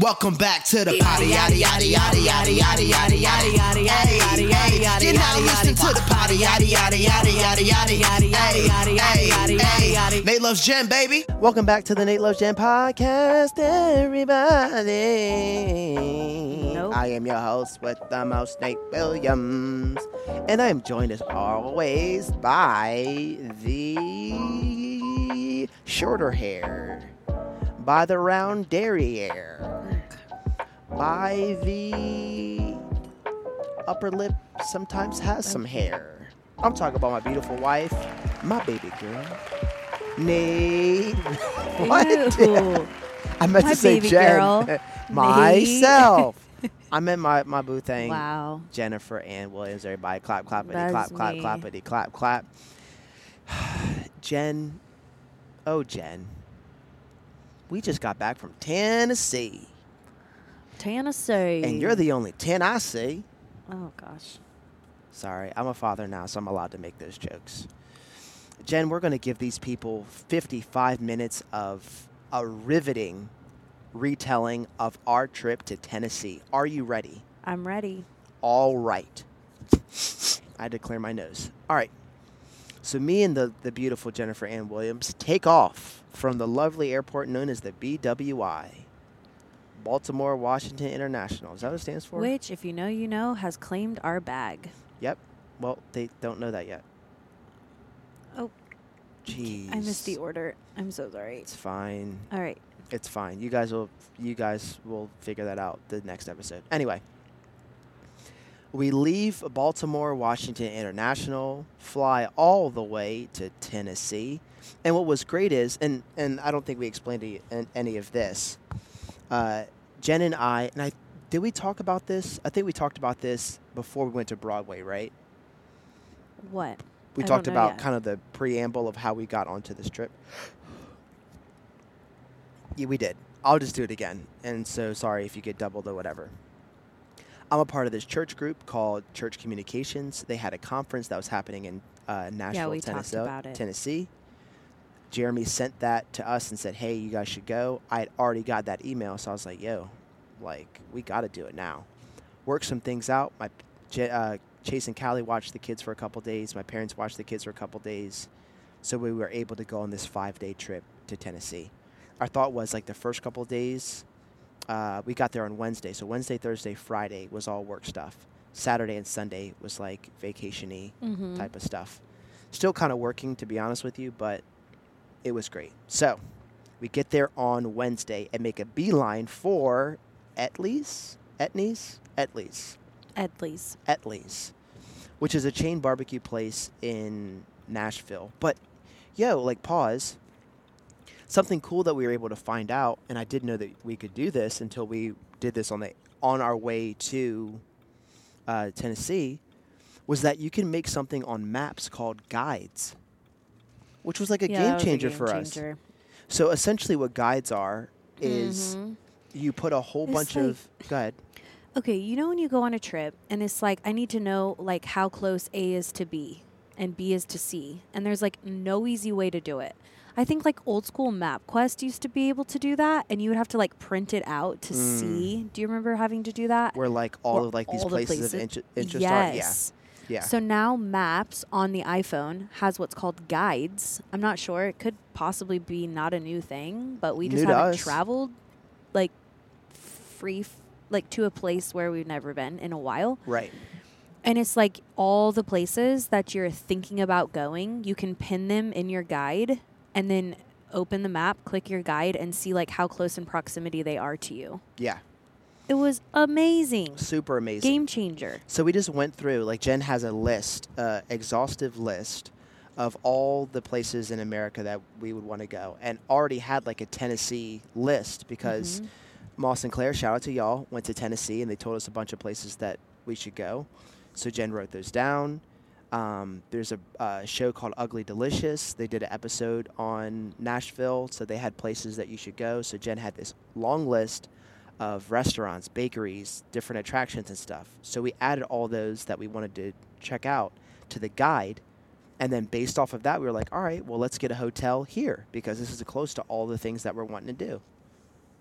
Welcome back to the potty, yaddy yaddy yaddy yaddy yaddy yaddy yaddy yaddy yaddy yaddy yaddy. You're now listening to the potty, yaddy yaddy yaddy yaddy yaddy yaddy yaddy yaddy yaddy yaddy yaddy. Nate loves Jen, baby. Welcome back to the Nate Loves Jen podcast, everybody. Nope. I am your host with the most, Nate Williams. And I am joined as always by the shorter hair, by the round derriere, by the upper lip sometimes has some hair. I'm talking about my beautiful wife, my baby girl. Nate. what? Ew. I meant My to say Jen. girl, Myself. I meant my, my boo thing. Wow. Jennifer Ann Williams. Everybody clap, clappity, clap, clap, me. clappity, clap, clap. Jen. Oh, Jen. We just got back from Tennessee. Tennessee. And you're the only 10 I see. Oh gosh. Sorry, I'm a father now, so I'm allowed to make those jokes. Jen, we're going to give these people 55 minutes of a riveting retelling of our trip to Tennessee. Are you ready? I'm ready. All right. I clear my nose. All right. So, me and the, the beautiful Jennifer Ann Williams take off from the lovely airport known as the BWI, Baltimore Washington International. Is that what it stands for? Which, if you know, you know, has claimed our bag. Yep. Well, they don't know that yet. Oh. Jeez. I missed the order. I'm so sorry. It's fine. All right. It's fine. You guys will you guys will figure that out the next episode. Anyway, we leave Baltimore Washington International, fly all the way to Tennessee. And what was great is, and, and I don't think we explained any, any of this. Uh, Jen and I, and I, did we talk about this? I think we talked about this before we went to Broadway, right? What? We I talked about yet. kind of the preamble of how we got onto this trip. Yeah, we did. I'll just do it again. And so sorry if you get doubled or whatever. I'm a part of this church group called Church Communications. They had a conference that was happening in uh, Nashville, we talked Tennessee. about it. Tennessee. Jeremy sent that to us and said, "Hey, you guys should go." I had already got that email, so I was like, "Yo, like we got to do it now." Work some things out. My uh, Chase and Callie watched the kids for a couple days. My parents watched the kids for a couple days, so we were able to go on this five-day trip to Tennessee. Our thought was like the first couple days, uh, we got there on Wednesday. So Wednesday, Thursday, Friday was all work stuff. Saturday and Sunday was like vacation-y Mm-hmm. type of stuff. Still kind of working, to be honest with you, but it was great. So we get there on Wednesday and make a beeline for Etley's, Etney's, Etley's, Edley's. Etley's, which is a chain barbecue place in Nashville. But yo, like pause. Something cool that we were able to find out, and I didn't know that we could do this until we did this on the on our way to uh, Tennessee, was that you can make something on maps called guides, which was like a Yeah, game was a changer game for us. So essentially, what guides are is Mhm. you put a whole It's bunch like- of go ahead. Okay, you know when you go on a trip and it's like I need to know like how close A is to B and B is to C, and there's like no easy way to do it. I think like old school MapQuest used to be able to do that, and you would have to like print it out to Mm. see. Do you remember having to do that? Where like all Where of like these the places, of inter- interest are. Yeah, yes. Yeah. So now Maps on the iPhone has what's called guides. I'm not sure. It could possibly be not a new thing, but we just New haven't traveled like free, f- like to a place where we've never been in a while. right. And it's like all the places that you're thinking about going, you can pin them in your guide and then open the map, click your guide, and see like how close in proximity they are to you. Yeah. It was amazing. Super amazing. Game changer. So we just went through, like Jen has a list, uh, exhaustive list of all the places in America that we would want to go, and already had like a Tennessee list because Mhm. Moss and Claire, shout out to y'all, went to Tennessee and they told us a bunch of places that we should go. So Jen wrote those down. Um, there's a uh, show called Ugly Delicious. They did an episode on Nashville, so they had places that you should go. So Jen had this long list of restaurants, bakeries, different attractions and stuff. So we added all those that we wanted to check out to the guide. And then based off of that, we were like, all right, well, let's get a hotel here because this is close to all the things that we're wanting to do.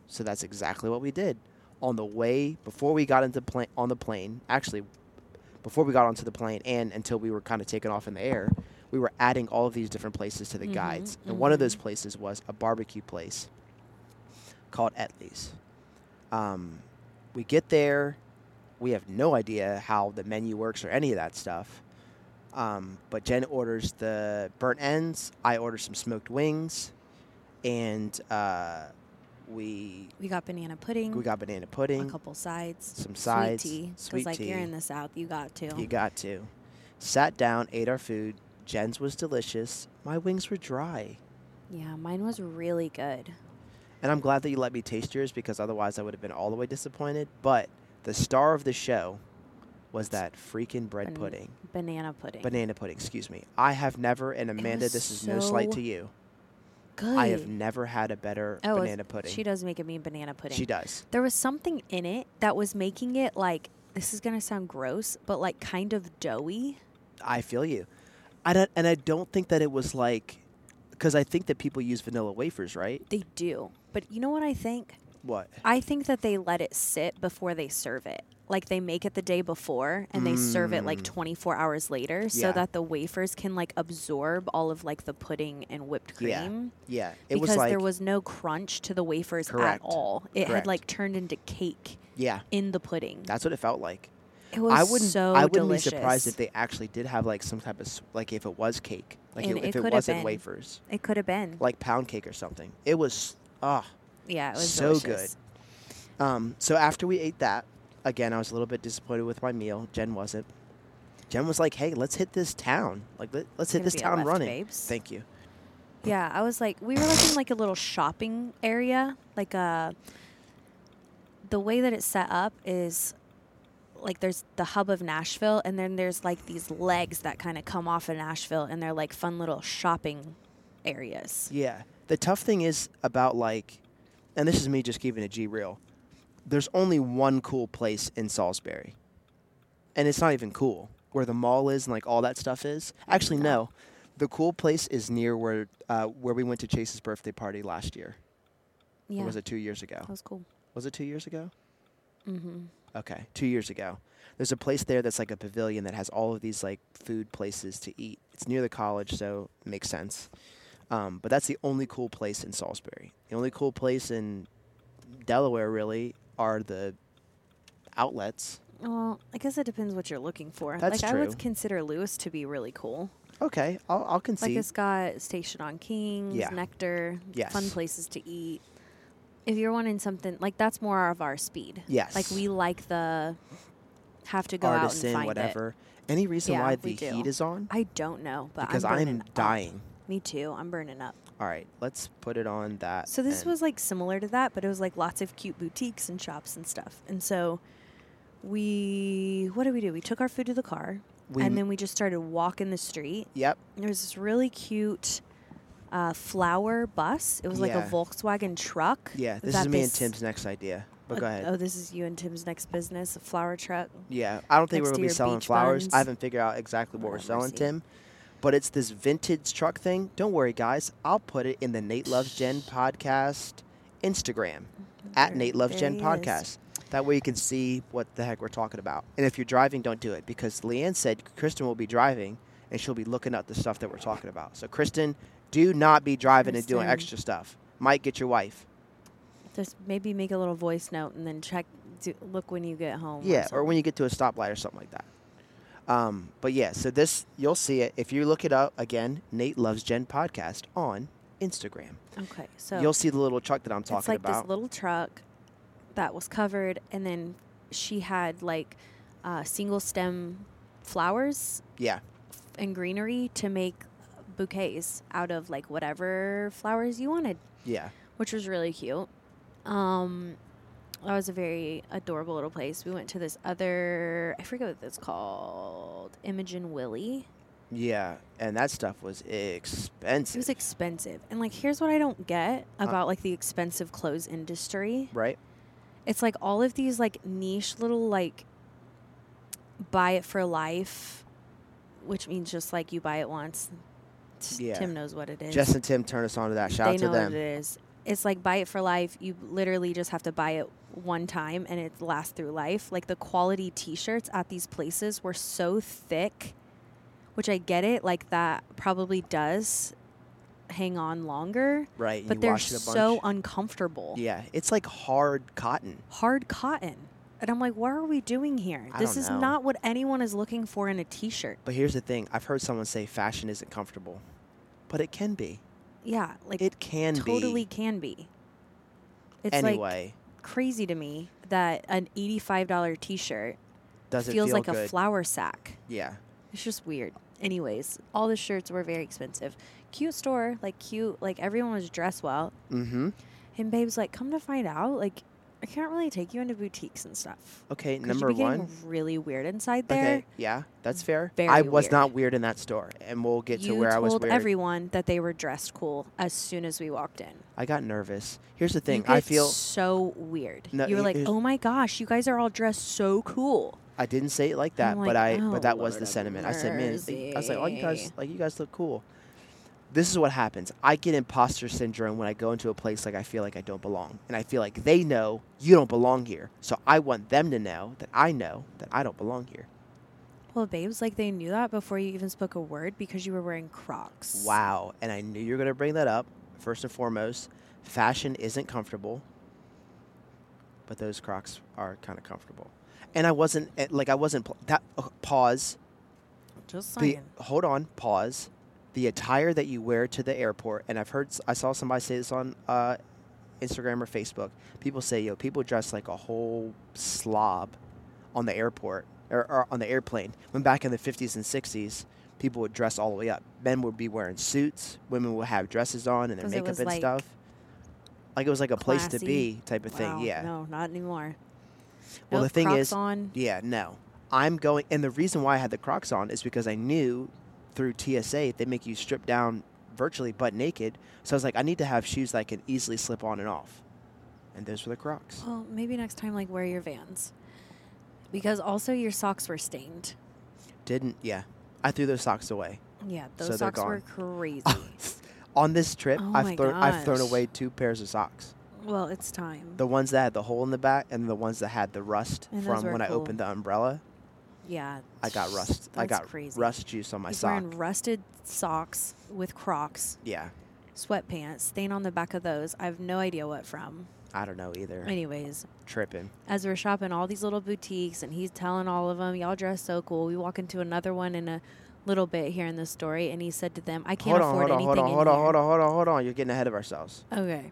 So that's exactly what we did. On the way before we got into plane on the plane, actually before we got onto the plane and until we were kind of taken off in the air, we were adding all of these different places to the Mhm, guides. And one of those mhm. places was a barbecue place called Etley's. Um, we get there, we have no idea how the menu works or any of that stuff. Um, but Jen orders the burnt ends. I order some smoked wings, and uh, we We got banana pudding. we got banana pudding. a couple sides. some sides, Sweet tea. sweet like you're in the South, you got to. You got to. Sat down, ate our food. Jen's was delicious. My wings were dry, yeah, mine was really good. And I'm glad that you let me taste yours because otherwise I would have been all the way disappointed. But the star of the show was that freaking bread Ban- pudding. Banana pudding. Banana pudding, excuse me. I have never, and Amanda, this is no slight to you. good. I have never had a better oh, banana pudding. She does make it mean banana pudding. She does. There was something in it that was making it like this is gonna sound gross, but like kind of doughy. I feel you. I don't, and I don't think that it was like, because I think that people use vanilla wafers, right? They do, but you know what I think? What? I think that they let it sit before they serve it. Like they make it the day before and they serve it like Mm. 24 hours later so Yeah. that the wafers can like absorb all of like the pudding and whipped Yeah. cream. Yeah, it because was like there was no crunch to the wafers Correct. at all. It Correct. had like turned into cake yeah. in the pudding. That's what it felt like. It was I wouldn't. so I wouldn't delicious. be surprised if they actually did have like some type of like if it was cake, like it, it if it have wasn't been. wafers, It could have been. like pound cake or something. It was ah yeah, it was so delicious. good. Um, so after we ate that, again, I was a little bit disappointed with my meal. Jen wasn't. Jen was like, "Hey, let's hit this town. Like, let, us hit this town running." babes. Thank you. Yeah, I was like, we were like in like a little shopping area. Like a, the way that it's set up is, like there's the hub of Nashville, and then there's like these legs that kind of come off of Nashville, and they're like fun little shopping areas. Yeah. The tough thing is about like, and this is me just keeping it G real. There's only one cool place in Salisbury, and it's not even cool where the mall is and like all that stuff is. Actually, No. The cool place is near where uh, where we went to Chase's birthday party last year. Yeah, Or was it two years ago? that was cool. Was it two years ago? Mm-hmm. Okay, two years ago. There's a place there that's like a pavilion that has all of these like food places to eat. It's near the college, so it makes sense. Um, but that's the only cool place in Salisbury. The only cool place in Delaware really are the outlets. Well, I guess it depends what you're looking for. That's like I would consider Lewes to be really cool. Okay, I'll, I'll Like it's got Station on Kings, Yeah. Nectar, Yes. fun places to eat. If you're wanting something like that's more of our speed. yes. Like we like the have to go out artisan, and find whatever. Any reason Yeah, why the do. heat is on? I don't know, but because I'm, I'm, burning up. dying. Me too. I'm burning up. All right, let's put it on that. So this was like similar to that, but it was like lots of cute boutiques and shops and stuff. And so we what did we do? We took our food to the car we, and then we just started walking the street. Yep. There was this really cute uh, flower bus. It was like Yeah. a Volkswagen truck. Yeah, this is at me and this- Tim's next idea. But uh, go ahead. Oh, this is you and Tim's next business, a flower truck. Yeah, I don't think we're to gonna be your selling beach flowers. buns. I haven't figured out exactly what Oh, we're selling, mercy. Tim. But it's this vintage truck thing. Don't worry, guys. I'll put it in the Nate Loves Jen podcast Instagram at There- Nate Loves there he is. podcast. That way you can see what the heck we're talking about. And if you're driving, don't do it because Leanne said Kristen will be driving and she'll be looking up the stuff that we're talking about. So Kristen, do not be driving and doing extra stuff. Might get your wife. Just maybe make a little voice note and then check, do, look when you get home. Yeah, or something. when you get to a stoplight or something like that. Um, but yeah, so this you'll see it if you look it up again. Nate loves Jen podcast on Instagram. Okay, so you'll see the little truck that I'm talking about. it's like about. this little truck that was covered, and then she had like uh, single stem flowers yeah, and greenery to make bouquets out of like whatever flowers you wanted, yeah, which was really cute. Um, that was a very adorable little place. We went to this other, I forget what it's called, Imogene Willie. yeah, and that stuff was expensive. It was expensive. And like, here's what I don't get Uh. about like the expensive clothes industry. right? It's like all of these like niche little like buy it for life, which means just like you buy it once. T- Yeah. Tim knows what it is. Jess and Tim turn us on to that. Shout they out to know them. what it is. it's like buy it for life. You literally just have to buy it one time and it lasts through life. Like the quality t-shirts at these places were so thick, which I get it, like that probably does hang on longer, Right. but you they're wash it a so uncomfortable. yeah, it's like hard cotton. Hard cotton. And I'm like, what are we doing here? I this is know. not what anyone is looking for in a t-shirt. But here's the thing: I've heard someone say fashion isn't comfortable, but it can be. Yeah, like It can totally be. can be. It's like Anyway, crazy to me that an $85 t-shirt feels feel like good? a flour sack. Yeah. It's just weird. Anyways, all the shirts were very expensive. Cute store, like cute, like everyone was dressed well. Mm-hmm. And Babe's like, come to find out, like I can't really take you into boutiques and stuff. Okay, number one. really weird inside there. Okay, yeah, that's fair. Very I was weird. not weird in that store, and we'll get you to where I was told everyone that they were dressed cool as soon as we walked in. I got nervous. Here's the thing: You I feel so weird. No, you were like, "Oh my gosh, you guys are all dressed so cool." I didn't say it like that, I'm but I "Oh, but that was the sentiment. I said, man, I was like, oh, you guys like you guys look cool. This is what happens. I get imposter syndrome when I go into a place like I feel like I don't belong, and I feel like they know you don't belong here. So I want them to know that I know that I don't belong here. Well, babes, like they knew that before you even spoke a word because you were wearing Crocs. Wow, and I knew you were gonna bring that up. First and foremost, fashion isn't comfortable, but those Crocs are kind of comfortable. And I wasn't eh, like I wasn't that. Uh, pause. Just the saying. hold on pause the attire that you wear to the airport and i've heard I saw somebody say this on uh, instagram or facebook people say yo people dress like a whole slob on the airport or, or on the airplane when back in the 50s and 60s people would dress all the way up men would be wearing suits women would have dresses on and their makeup and like, stuff like it was like a place to be type of Wow, thing yeah No, not anymore. well, the thing Crocs is, on. yeah, no. I'm going, and the reason why I had the Crocs on is because I knew through TSA they make you strip down virtually butt naked. So I was like, I need to have shoes that I can easily slip on and off. And those were the Crocs. Well, maybe next time, like wear your Vans, because also your socks were stained. Didn't, yeah. I threw those socks away. Yeah, those they're socks were crazy. on this trip, Oh I've, thrown I've thrown away two pairs of socks. well, it's time. The ones that had the hole in the back and the ones that had the rust And from when I opened the umbrella. Yeah, I got rust. I got crazy. rust juice on my He's sock. wearing rusted socks with Crocs, yeah. sweatpants, stain on the back of those. I have no idea what from. I don't know either. Anyways, Tripping. as we're shopping all these little boutiques and he's telling all of them, y'all dress so cool. We walk into another one in a little bit here in the story, and he said to them, I can't hold on, afford hold on, hold on, hold on, hold on, hold on, hold on. You're getting ahead of ourselves. Okay.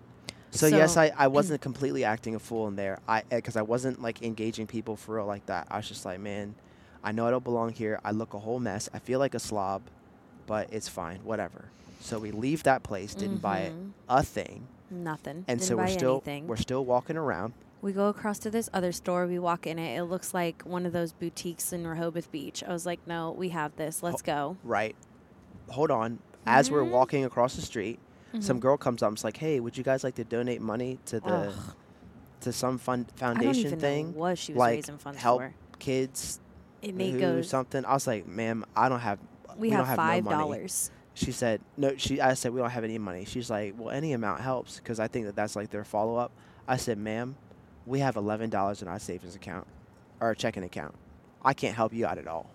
So, yes, I, I wasn't completely acting a fool in there. I eh, because I wasn't like engaging people for real like that. I was just like, man, I know I don't belong here. I look a whole mess. I feel like a slob, but it's fine, whatever. So we leave that place, didn't buy it Mhm. a thing, Nothing. and Didn't so we're buy still anything. we're still walking around. We go across to this other store. We walk in it. It looks like one of those boutiques in Rehoboth Beach. I was like, no, we have this. Let's go. Right. Hold on. As we're Mhm. walking across the street, some Mhm. girl comes up and's like, "Hey, would you guys like to donate money to the Ugh, to some fund I don't foundation even thing? know what she was like, raising funds help for. Kids Nate who goes, something. I was like, ma'am, I don't have. we, don't have have no five money." dollars. She said, no. She, I said, we don't have any money. She's like, well, any amount helps because I think that that's like their follow up. I said, ma'am, we have eleven dollars in our savings account, or checking account. I can't help you out at all.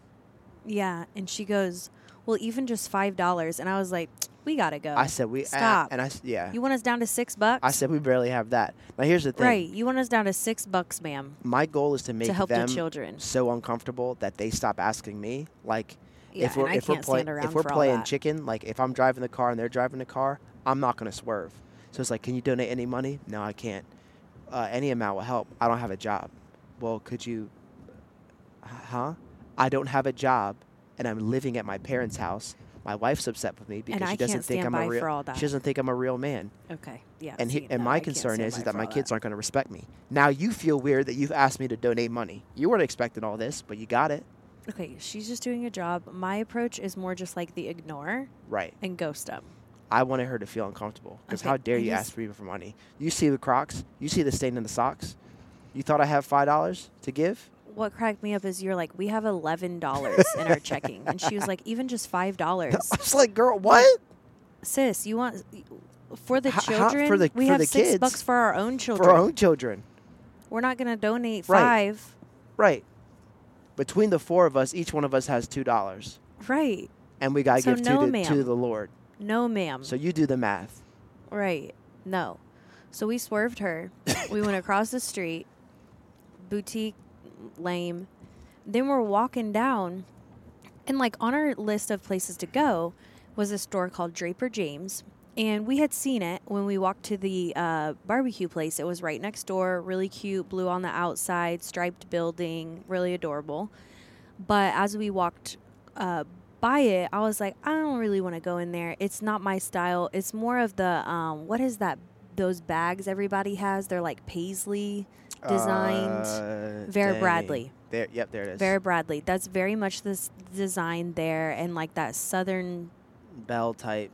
yeah, and she goes, well, even just five dollars. And I was like, we gotta go. I said, we uh, Stop. and I yeah. you want us down to six bucks? I said we barely have that. Now here's the thing. right. You want us down to six bucks, ma'am, My goal is to make to help the them children. so uncomfortable that they stop asking me. Like Yeah, if we're if we're can't playing if we're playing chicken, like if I'm driving the car and they're driving the car, I'm not gonna swerve. So it's like, can you donate any money? No, I can't. Uh, any amount will help. I don't have a job. Well, could you? Huh? I don't have a job, and I'm living at my parents' house. My wife's upset with me because she doesn't think I'm a real. that. She doesn't think I'm a real man. Okay. Yeah. And he, and my concern is, is that my kids aren't going to respect me. Now you feel weird that you've asked me to donate money. You weren't expecting all this, but you got it. Okay, she's just doing a job. My approach is more just like the ignore Right. and ghost them. I wanted her to feel uncomfortable. Because Okay, how dare you ask me for money? You see the Crocs. You see the stain in the socks. You thought I have five dollars to give? What cracked me up is you're like, we have eleven dollars in our checking, and she was like, even just five dollars, I was like, girl, what? sis. You want for the H- how- for children, the- we for have the six kids, bucks for our own children. for our own children. We're not going to donate Right. five. Right. Between the four of us, each one of us has two dollars, Right. and we gotta So give no, to, the, ma'am. to the Lord. No, ma'am. So you do the math. Right. No. So we swerved her. we went across the street, boutique, lame. Then we're walking down, and like on our list of places to go was a store called Draper James. And we had seen it when we walked to the uh, barbecue place. It was right next door, really cute, blue on the outside, striped building, really adorable. But as we walked uh, by it, I was like, I don't really want to go in there. It's not my style. It's more of the um, what is that? Those bags everybody has. They're like paisley designed. Uh, Vera dang. Bradley. There, yep, there it is. Vera Bradley. That's very much this design there, and like that southern. Belle type.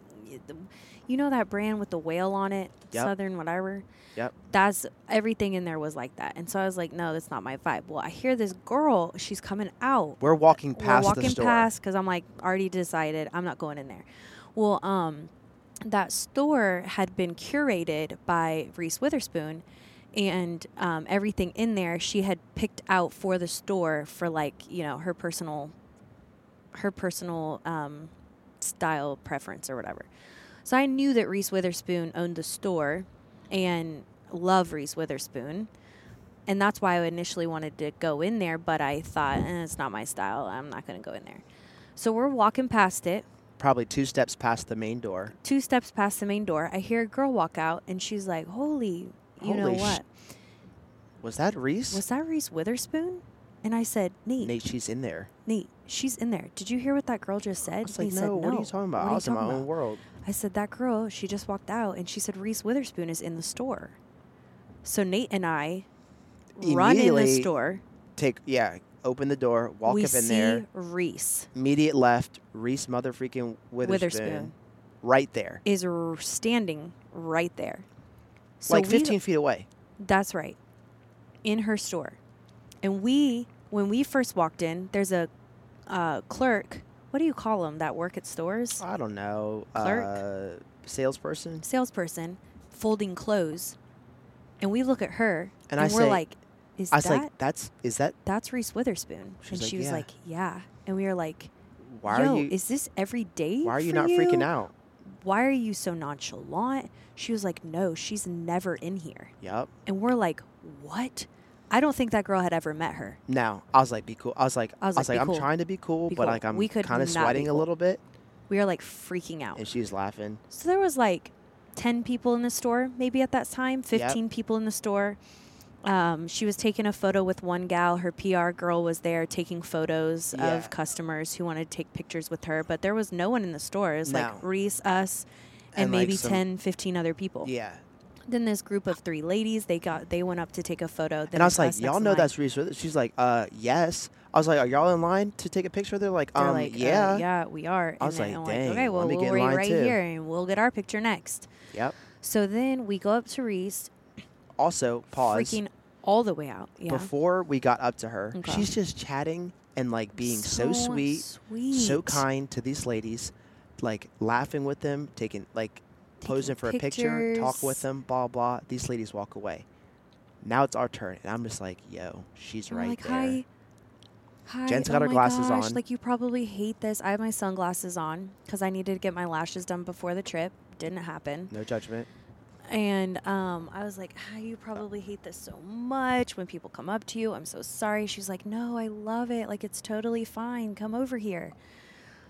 You know that brand with the whale on it, Yep. Southern whatever. Yep. That's everything in there was like that, and so I was like, no, that's not my vibe. Well, I hear this girl. She's coming out. We're walking past We're walking past because I'm like already decided I'm not going in there. Well, um, that store had been curated by Reese Witherspoon, and um, everything in there she had picked out for the store for like you know her personal, her personal um, style preference or whatever. So I knew that Reese Witherspoon owned the store, and love Reese Witherspoon and that's why I initially wanted to go in there, but I thought eh, it's not my style. I'm not going to go in there. So we're walking past it, Probably two steps past the main door. two steps past the main door. I hear a girl walk out, and she's like, "Holy, you know Holy sh- what? Was that Reese? Was that Reese Witherspoon?" And I said, "Nate, Nate, she's in there. Nate, she's in there. Did you hear what that girl just said?" I was like, no, said, what are you talking about? I was in my talking own world. I said, "That girl, she just walked out, and she said Reese Witherspoon is in the store." So Nate and I run in the store. Take yeah, open the door, walk we up in see there. Reese Immediate left, Reese mother freaking Witherspoon, Witherspoon. right there, is r- standing right there. So like we- 15 feet away. That's right. In her store. And we, when we first walked in, there's a uh, clerk. What do you call them that work at stores? I don't know. Clerk? Uh, salesperson. Salesperson folding clothes. And we look at her And and, I we're say- like, is I was that, like, that's is that that's Reese Witherspoon? She's and like, she was "Yeah." like, yeah. And we were like, why yo, are you is this every day? why are you not freaking out? Why are you so nonchalant? She was like, no, she's never in here. Yep. And we're like, what? I don't think that girl had ever met her. Now I was like, be cool. I was like, I was like, "Be I'm cool. trying to be cool, Be but cool." like I'm We could kind of sweating a little bit, We were like freaking out. and she's laughing. So there was like 10 people in the store, maybe at that time, 15 people in the store. Um, she was taking a photo with one gal. Her PR girl was there taking photos Yeah. of customers who wanted to take pictures with her, but there was no one in the store. It was No. like Reese, us, and, And, like, maybe some- 10, 15 other people. Yeah. Then this group of three ladies, they got they went up to take a photo. Then and I was like, y'all know that's Reese. She's like, uh, yes. I was like, are y'all in line to take a picture? They're like, They're um, like, uh, yeah. yeah, we are. I was and like, dang, okay, well, we'll wait right too. here and we'll get our picture next. Yep. So then we go up to Reese, Also, pause. freaking all the way out. Yeah. Before we got up to her, Okay. she's just chatting and like being so, sweet, so kind to these ladies, like laughing with them, taking like posing for a picture, talk with them, blah blah. These ladies walk away. Now it's our turn, and I'm just like, yo, she's And right like, there. Hi. Hi. Jen's oh got her my glasses gosh, on. Like you probably hate this. I have my sunglasses on because I needed to get my lashes done before the trip. Didn't happen. No judgment. And um, I was like, ah, you probably hate this so much when people come up to you. I'm so sorry. She's like, no, I love it. Like, it's totally fine. Come over here.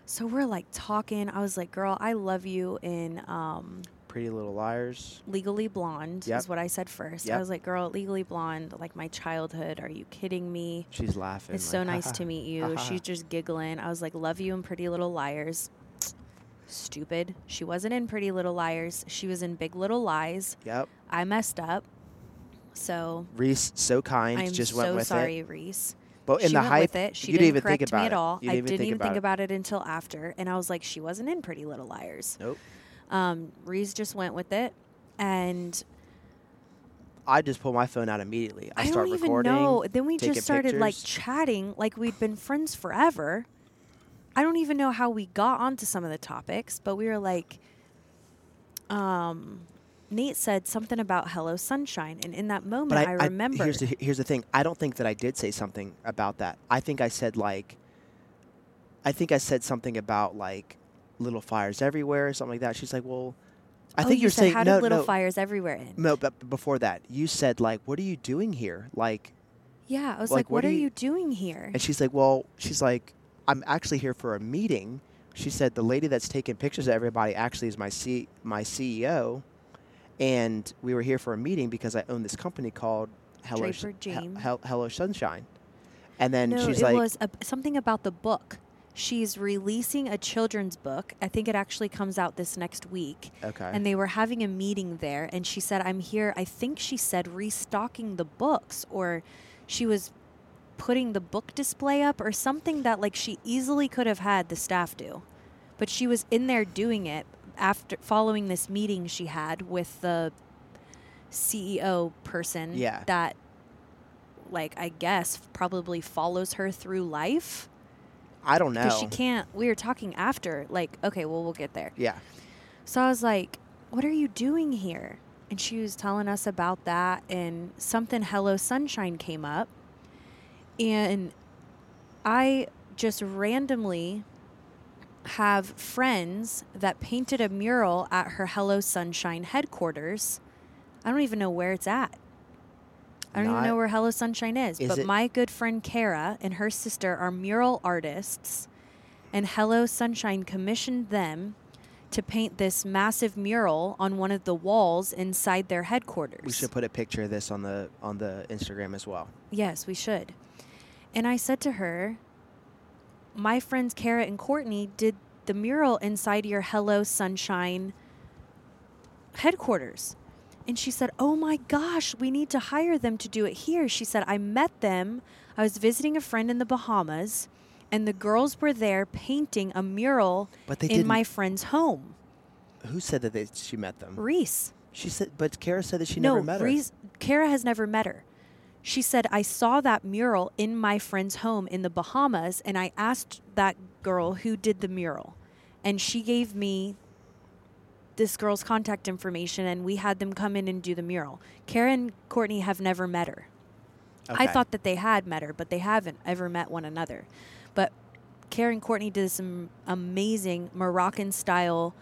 So we're like talking. I was like, girl, I love you in um, Pretty Little Liars. Legally Blonde, Yep. is what I said first. Yep. I was like, girl, Legally Blonde, like my childhood. Are you kidding me? She's laughing. It's like, so nice to meet you. She's just giggling. I was like, love you in Pretty Little Liars. Stupid. She wasn't in Pretty Little Liars. She was in Big Little Lies. Yep. I messed up. So Reese, so kind, I'm just so went with sorry, it. Reese. But in she the hype, with it. She you didn't, didn't even correct think about me at all. I didn't even didn't think even think about it until after, and I was like, she wasn't in Pretty Little Liars. Nope. Um, Reese just went with it, and I just pull my phone out immediately. I, I, start don't even recording. know. Then we just started like chatting, like we'd been friends forever. I don't even know how we got onto some of the topics, but we were like, um, Nate said something about "Hello Sunshine," and in that moment, But I, I, remember. here's the here's the thing. I don't think that I did say something about that. I think I said like. I think I said something about like little fires everywhere or something like that. She's like, well, I oh, think you are said, saying "How no, did little no, fires everywhere in?" no. But before that, you said like, what are you doing here? Like, Yeah, I was Like, like, what "What are you- you doing here?" and she's like, well, she's like, I'm actually here for a meeting. She said the lady that's taking pictures of everybody actually is my C my CEO, and we were here for a meeting because I own this company called Hello James. Hello Sunshine, and then no, she's it like, was a, something about the book. She's releasing a children's book. I think it actually comes out this next week. okay, And they were having a meeting there, and she said, I'm here. I think she said restocking the books, or she was putting the book display up, or something that like she easily could have had the staff do. But she was in there doing it after following this meeting she had with the CEO person Yeah. that like I guess probably follows her through life I don't know. she can't we were talking after like okay well we'll get there Yeah, so I was like, What are you doing here? And she was telling us about that, and something Hello Sunshine came up. And I just randomly have friends that painted a mural at her Hello Sunshine headquarters. I don't even know where it's at. I don't even know where Hello Sunshine is. Is but it- my good friend Kara and her sister are mural artists, and Hello Sunshine commissioned them to paint this massive mural on one of the walls inside their headquarters. we should put a picture of this on the on the Instagram as well. Yes, we should. And I said to her, My friends Kara and Courtney did the mural inside your Hello Sunshine headquarters. And she said, Oh my gosh, we need to hire them to do it here. She said, I met them. I was visiting a friend in the Bahamas, and the girls were there painting a mural But they in my friend's home. who said that they, she met them? Reese. She said, but Kara said that she no, never met her. Reese, Kara has never met her. She said, I saw that mural in my friend's home in the Bahamas, and I asked that girl who did the mural. And she gave me this girl's contact information, and we had them come in and do the mural. Kara and Courtney have never met her. I thought that they had met her, but they haven't ever met one another. But Kara and Courtney did some amazing Moroccan style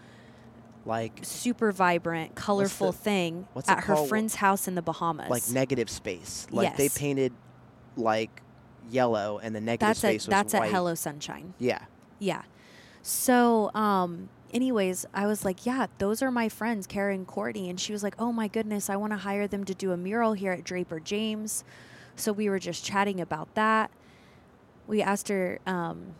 like super vibrant, colorful the- thing what's at her called? friend's house in the Bahamas. like negative space. Like they painted like yellow and the negative that's space at was that's white. at Hello Sunshine. Yeah. Yeah. So, um, anyways, I was like, yeah, those are my friends, Karen and Courtney, and she was like, oh my goodness, I want to hire them to do a mural here at Draper James. So we were just chatting about that. We asked her. Um,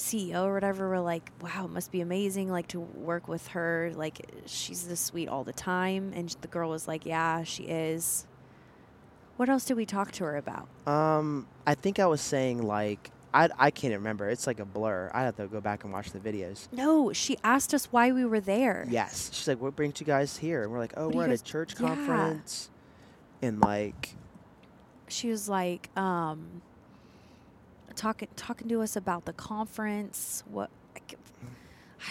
CEO or whatever were like, wow, it must be amazing like to work with her. Like she's this sweet all the time. And the girl was like, yeah, she is. What else did we talk to her about? Um, I think I was saying like I I can't remember. It's like a blur. I have to go back and watch the videos. No, she asked us why we were there. Yes. She's like, "What brings you guys here?" And we're like, "Oh, What we're at a church Yeah. conference." And like, She was like, um, talking talking to us about the conference. What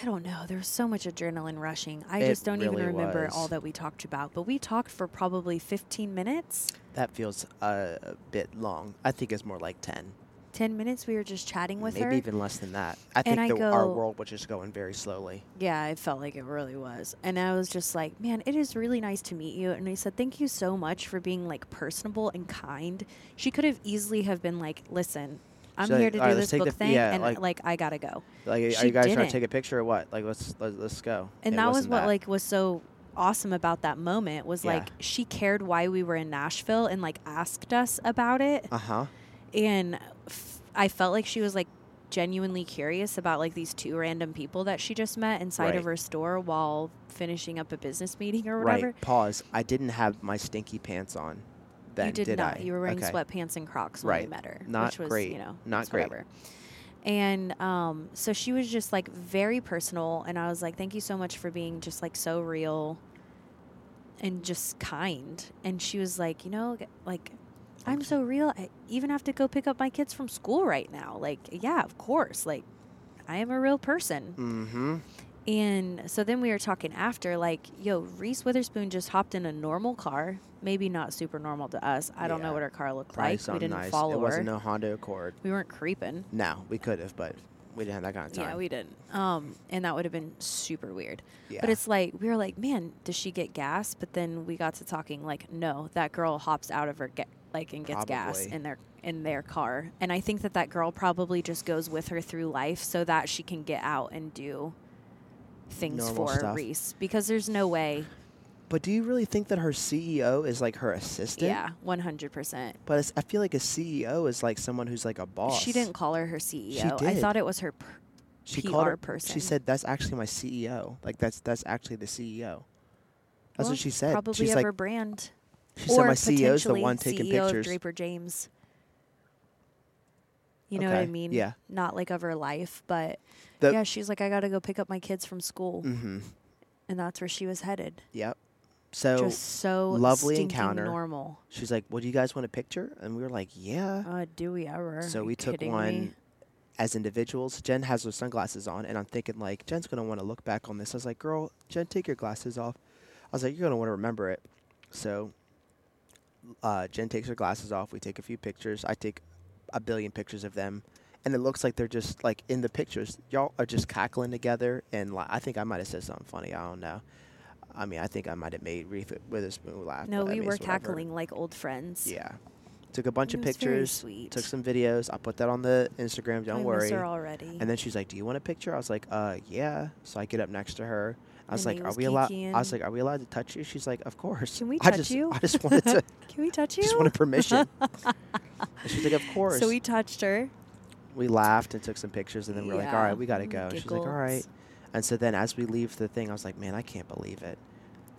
I don't know. There was so much adrenaline rushing. I It just don't even remember was. all that we talked about. But we talked for probably 15 minutes. that feels uh, a bit long. I think it's more like 10. 10 minutes we were just chatting with Maybe her. even less than that. I And think I the, our world was just going very slowly. Yeah, it felt like it really was. And I was just like, man, it is really nice to meet you. And I said, thank you so much for being like personable and kind. She could have easily have been like, listen, I'm She's like, here to do let's this book the- thing, yeah, and like- like, I gotta go. Like, are you guys trying didn't. to take a picture or what? Like, let's let's, let's go. And It that was what that. like was so awesome about that moment was Yeah. like she cared why we were in Nashville and like asked us about it, Uh huh. and f- I felt like she was like genuinely curious about like these two random people that she just met inside of her store while finishing up a business meeting or whatever. Right. Pause. I didn't have my stinky pants on. Then you did, not. I? You were wearing okay. sweatpants and Crocs when Right. we met her, Not which was great. you know Not great. whatever. And um, so she was just like very personal, and I was like, "Thank you so much for being just like so real and just kind." And she was like, "You know, like I'm so real. I even have to go pick up my kids from school right now. Like, yeah, of course. Like, I am a real person." Mm-hmm. And so then we were talking after, like, yo, Reese Witherspoon just hopped in a normal car. Maybe not super normal to us. I don't know what her car looked Probably like. We didn't nice. follow It her. wasn't a Honda Accord. we weren't creeping. No, we could have, but we didn't have that kind of time. Yeah, we didn't. Um, and that would have been super weird. Yeah. But it's like we were like, man, does she get gas? But then we got to talking like, no, that girl hops out of her get like and gets gas in their in their car. And I think that that girl probably just goes with her through life so that she can get out and do things Normal for stuff. Reese because there's no way. But do you really think that her CEO is like her assistant? Yeah, one hundred percent. But it's, I feel like a CEO is like someone who's like a boss. She didn't call her her CEO. I did. thought it was her. Per- She PR called her, person. She said that's actually my CEO. Like that's that's actually the CEO. That's well, what she said. Probably She's of like her brand. she said my CEO is the one taking CEO pictures. Of Draper James. You know what I mean? yeah. Not like of her life, but The- yeah, she's like, I got to go pick up my kids from school, Mm-hmm. and that's where she was headed. Yep. So Just so lovely encounter. normal. she's like, "Well, do you guys want a picture?" And we were like, "Yeah." Uh, do we ever? so we took one me? as individuals. Jen has her sunglasses on, and I'm thinking like Jen's gonna want to look back on this. I was like, "Girl, Jen, take your glasses off." I was like, "You're gonna want to remember it." So uh, Jen takes her glasses off. We take a few pictures. I take a billion pictures of them, and it looks like they're just like in the pictures. Y'all are just cackling together, and like, I think I might have said something funny. I don't know. I mean, I think I might have made Reese Witherspoon laugh. No, but I we mean, were cackling like old friends. Yeah. Took a bunch It of was very pictures. sweet. Took some videos. I put that on the Instagram. Don't I worry. her already. And then she's like, "Do you want a picture?" I was like, "Uh, yeah." So I get up next to her. I was And like, he "Are was we allowed?" I was like, "Are we allowed to touch you?" She's like, "Of course." Can we I touch just, you? I just wanted to. Can we touch you? just wanted permission. and she's like, "Of course." So we touched her. We laughed and took some pictures, and then we are like, "All right, we gotta mm, go." She's like, "All right." And so then, as we leave the thing, I was like, "Man, I can't believe it."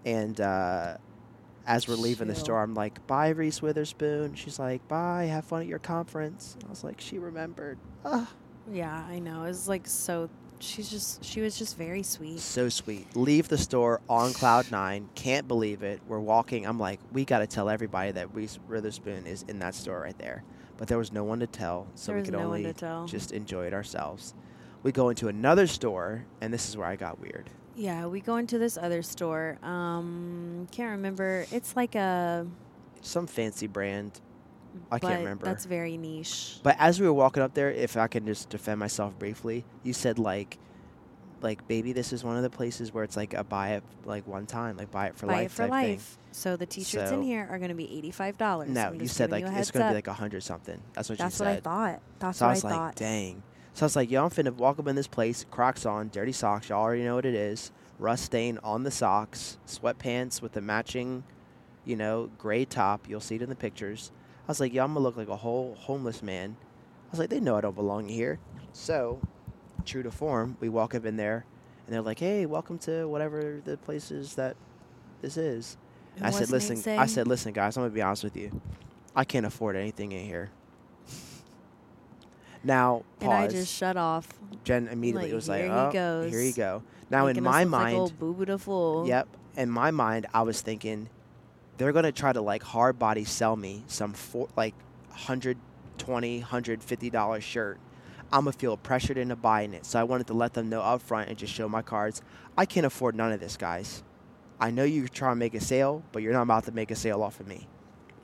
And uh, as we're leaving the Chill. store, I'm like, "Bye, Reese Witherspoon." She's like, "Bye, have fun at your conference." I was like, "She remembered." Ah. Yeah, I know. It was like so. She's just. She was just very sweet. So sweet. Leave the store on cloud nine. Can't believe it. We're walking. I'm like, we got to tell everybody that Reese Witherspoon is in that store right there. But there was no one to tell, so There we could no only just enjoy it ourselves. We go into another store, and this is where I got weird. Yeah, we go into this other store. Um, can't remember. It's like a. Some fancy brand. I can't remember. That's very niche. But as we were walking up there, if I can just defend myself briefly, you said like, like baby, this is one of the places where it's like a buy it like one time, like buy it for Buy life it for type thing. So the t-shirts So- in here are going to be eighty-five dollars. No, you said like it's gonna be like a hundred something. That's what That's you said. That's what. I thought. That's so I what was I like, thought. dang. So I was like, yo, I'm finna walk up in this place, Crocs on, dirty socks. Y'all already know what it is. Rust stain on the socks, sweatpants with the matching, you know, gray top. You'll see it in the pictures. I was like, yo, I'm gonna look like a whole homeless man. I was like, they know I don't belong here. So, true to form, we walk up in there, and they're like, hey, welcome to whatever the place is that this is. I said, listen, I said, eh? listen, guys, I'm gonna be honest with you. I can't afford anything in here. Now, and I just shut off. Jen immediately like, was like, he "Oh, goes, here you go." Now, in making us my like mind, old boo boo the fool. yep, in my mind, I was thinking they're gonna try to like hard body sell me some four, like 120 150 dollar shirt. I'm gonna feel pressured into buying it, so I wanted to let them know up front and just show my cards. I can't afford none of this, guys. I know you're trying to make a sale, but you're not about to make a sale off of me.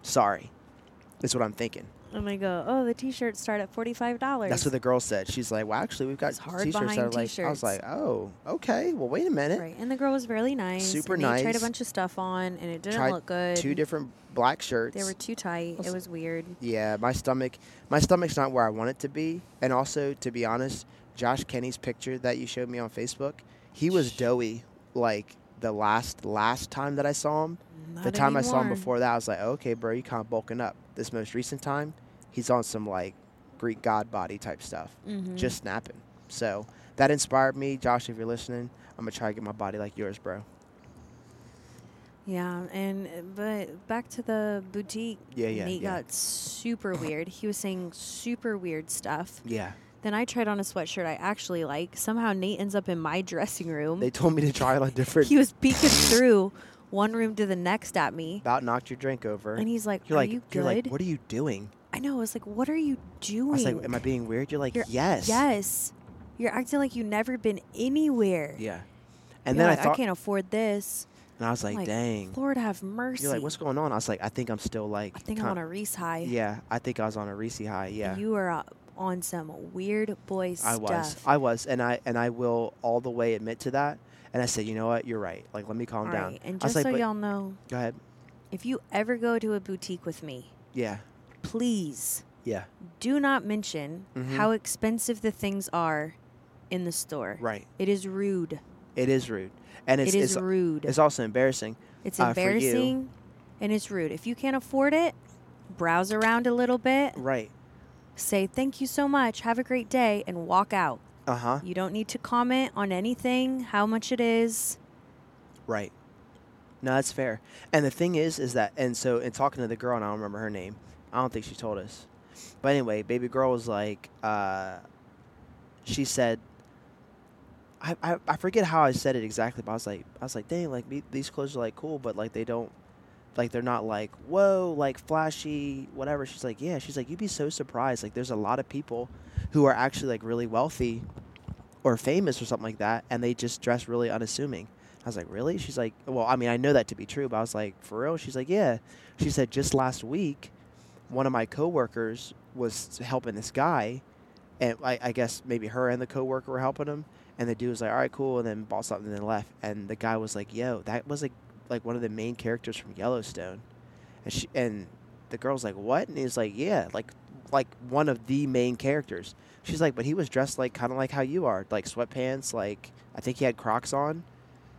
Sorry, that's what I'm thinking. And I go, oh, the t-shirts start at forty-five dollars. That's what the girl said. She's like, "Well, actually, we've got It's hard t-shirts that are like." I was like, "Oh, okay. Well, wait a minute." Right, and the girl was really nice. Super and They tried a bunch of stuff on, and it didn't Tried look good. Two different black shirts. They were too tight. It was weird. yeah, my stomach, my stomach's not where I want it to be. And also, to be honest, Josh Kenny's picture that you showed me on Facebook, he was doughy. Like the last last time that I saw him, the Not time I saw him before that, I was like, okay, bro, you kind of bulking up. This most recent time, he's on some like Greek god body type stuff, Mhm. just snapping. So that inspired me, Josh. If you're listening, I'm gonna try to get my body like yours, bro. Yeah, and but back to the boutique. Yeah, yeah, Nate yeah. got super weird. He was saying super weird stuff. Yeah, Then I tried on a sweatshirt I actually like. Somehow Nate ends up in my dressing room. they told me to try it on different. he was peeking through one room to the next at me, about knocked your drink over. and he's like, you're "Are like, you you're like, what are you doing? I know. I was like, "What are you doing?" I was like, am I being weird? You're like, You're- yes. Yes. You're acting like you've never been anywhere. Yeah. And You're then like, I thought, I can't afford this. and I was like, like, dang. Lord have mercy. You're like, what's going on? I was like, I think I'm still like. I think I'm on a Reese high. Yeah, I think I was on a Reese high. Yeah. You are uh, on some weird boy stuff. I was. I was, and I and I will all the way admit to that. And I said, you know what? You're right. Like, let me calm All down. right, And I was just like, so but- y'all know, Go ahead. if you ever go to a boutique with me, Yeah. Please Yeah. do not mention Mhm. how expensive the things are in the store. Right. It is rude. It is rude, and it's it is it's, rude. it's also embarrassing. It's uh, embarrassing and it's rude. If you can't afford it, browse around a little bit, Right. say thank you so much, have a great day, and walk out. Uh huh. You don't need to comment on anything, how much it is. Right. No, that's fair. And the thing is, is that, and so in talking to the girl, and I don't remember her name. I don't think she told us. But anyway, baby girl was like, uh, she said, I, I, I forget how I said it exactly, but I was like, I was like, dang, like me, these clothes are like cool, but like they don't, like they're not like whoa, like flashy, whatever. She's like, yeah. She's like, you'd be so surprised. Like there's a lot of people who are actually like really wealthy or famous or something like that, and they just dress really unassuming. I was like, really? She's like, well, I mean, I know that to be true, but I was like, for real? She's like, yeah. She said just last week, one of my coworkers was helping this guy, and I, I guess maybe her and the coworker were helping him, and the dude was like, all right, cool, and then bought something and then left, and the guy was like, yo, that was like like one of the main characters from Yellowstone, and she and the girl's like, what? And he's like, yeah, like like one of the main characters. She's like, but he was dressed like kind of like how you are, like sweatpants, like I think he had Crocs on,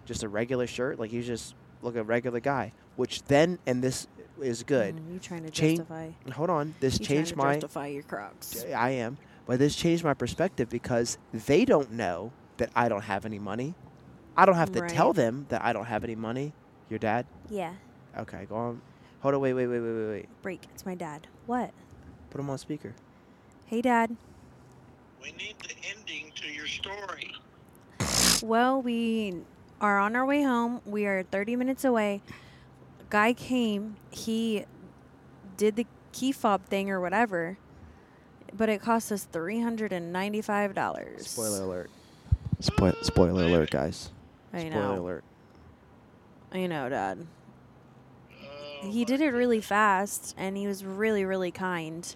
just a regular shirt, like he was just like a regular guy. Which then, and this is good. Mm, you trying to Change- justify? Hold on, this you trying changed to my. justify your Crocs? I am, but this changed my perspective because they don't know that I don't have any money. I don't have to tell them that I don't have any money. Your dad? Yeah. Okay, go on. Hold on, wait, wait, wait, wait, wait, wait. Break. It's my dad. What? Put him on speaker. Hey, Dad. We need the ending to your story. Well, we are on our way home. We are 30 minutes away. Guy came. He did the key fob thing or whatever, but it cost us $395. Spoiler alert. Spoil- spoiler alert, guys. I Spoiler know. alert. I know, Dad. He did it really fast, and he was really, really kind.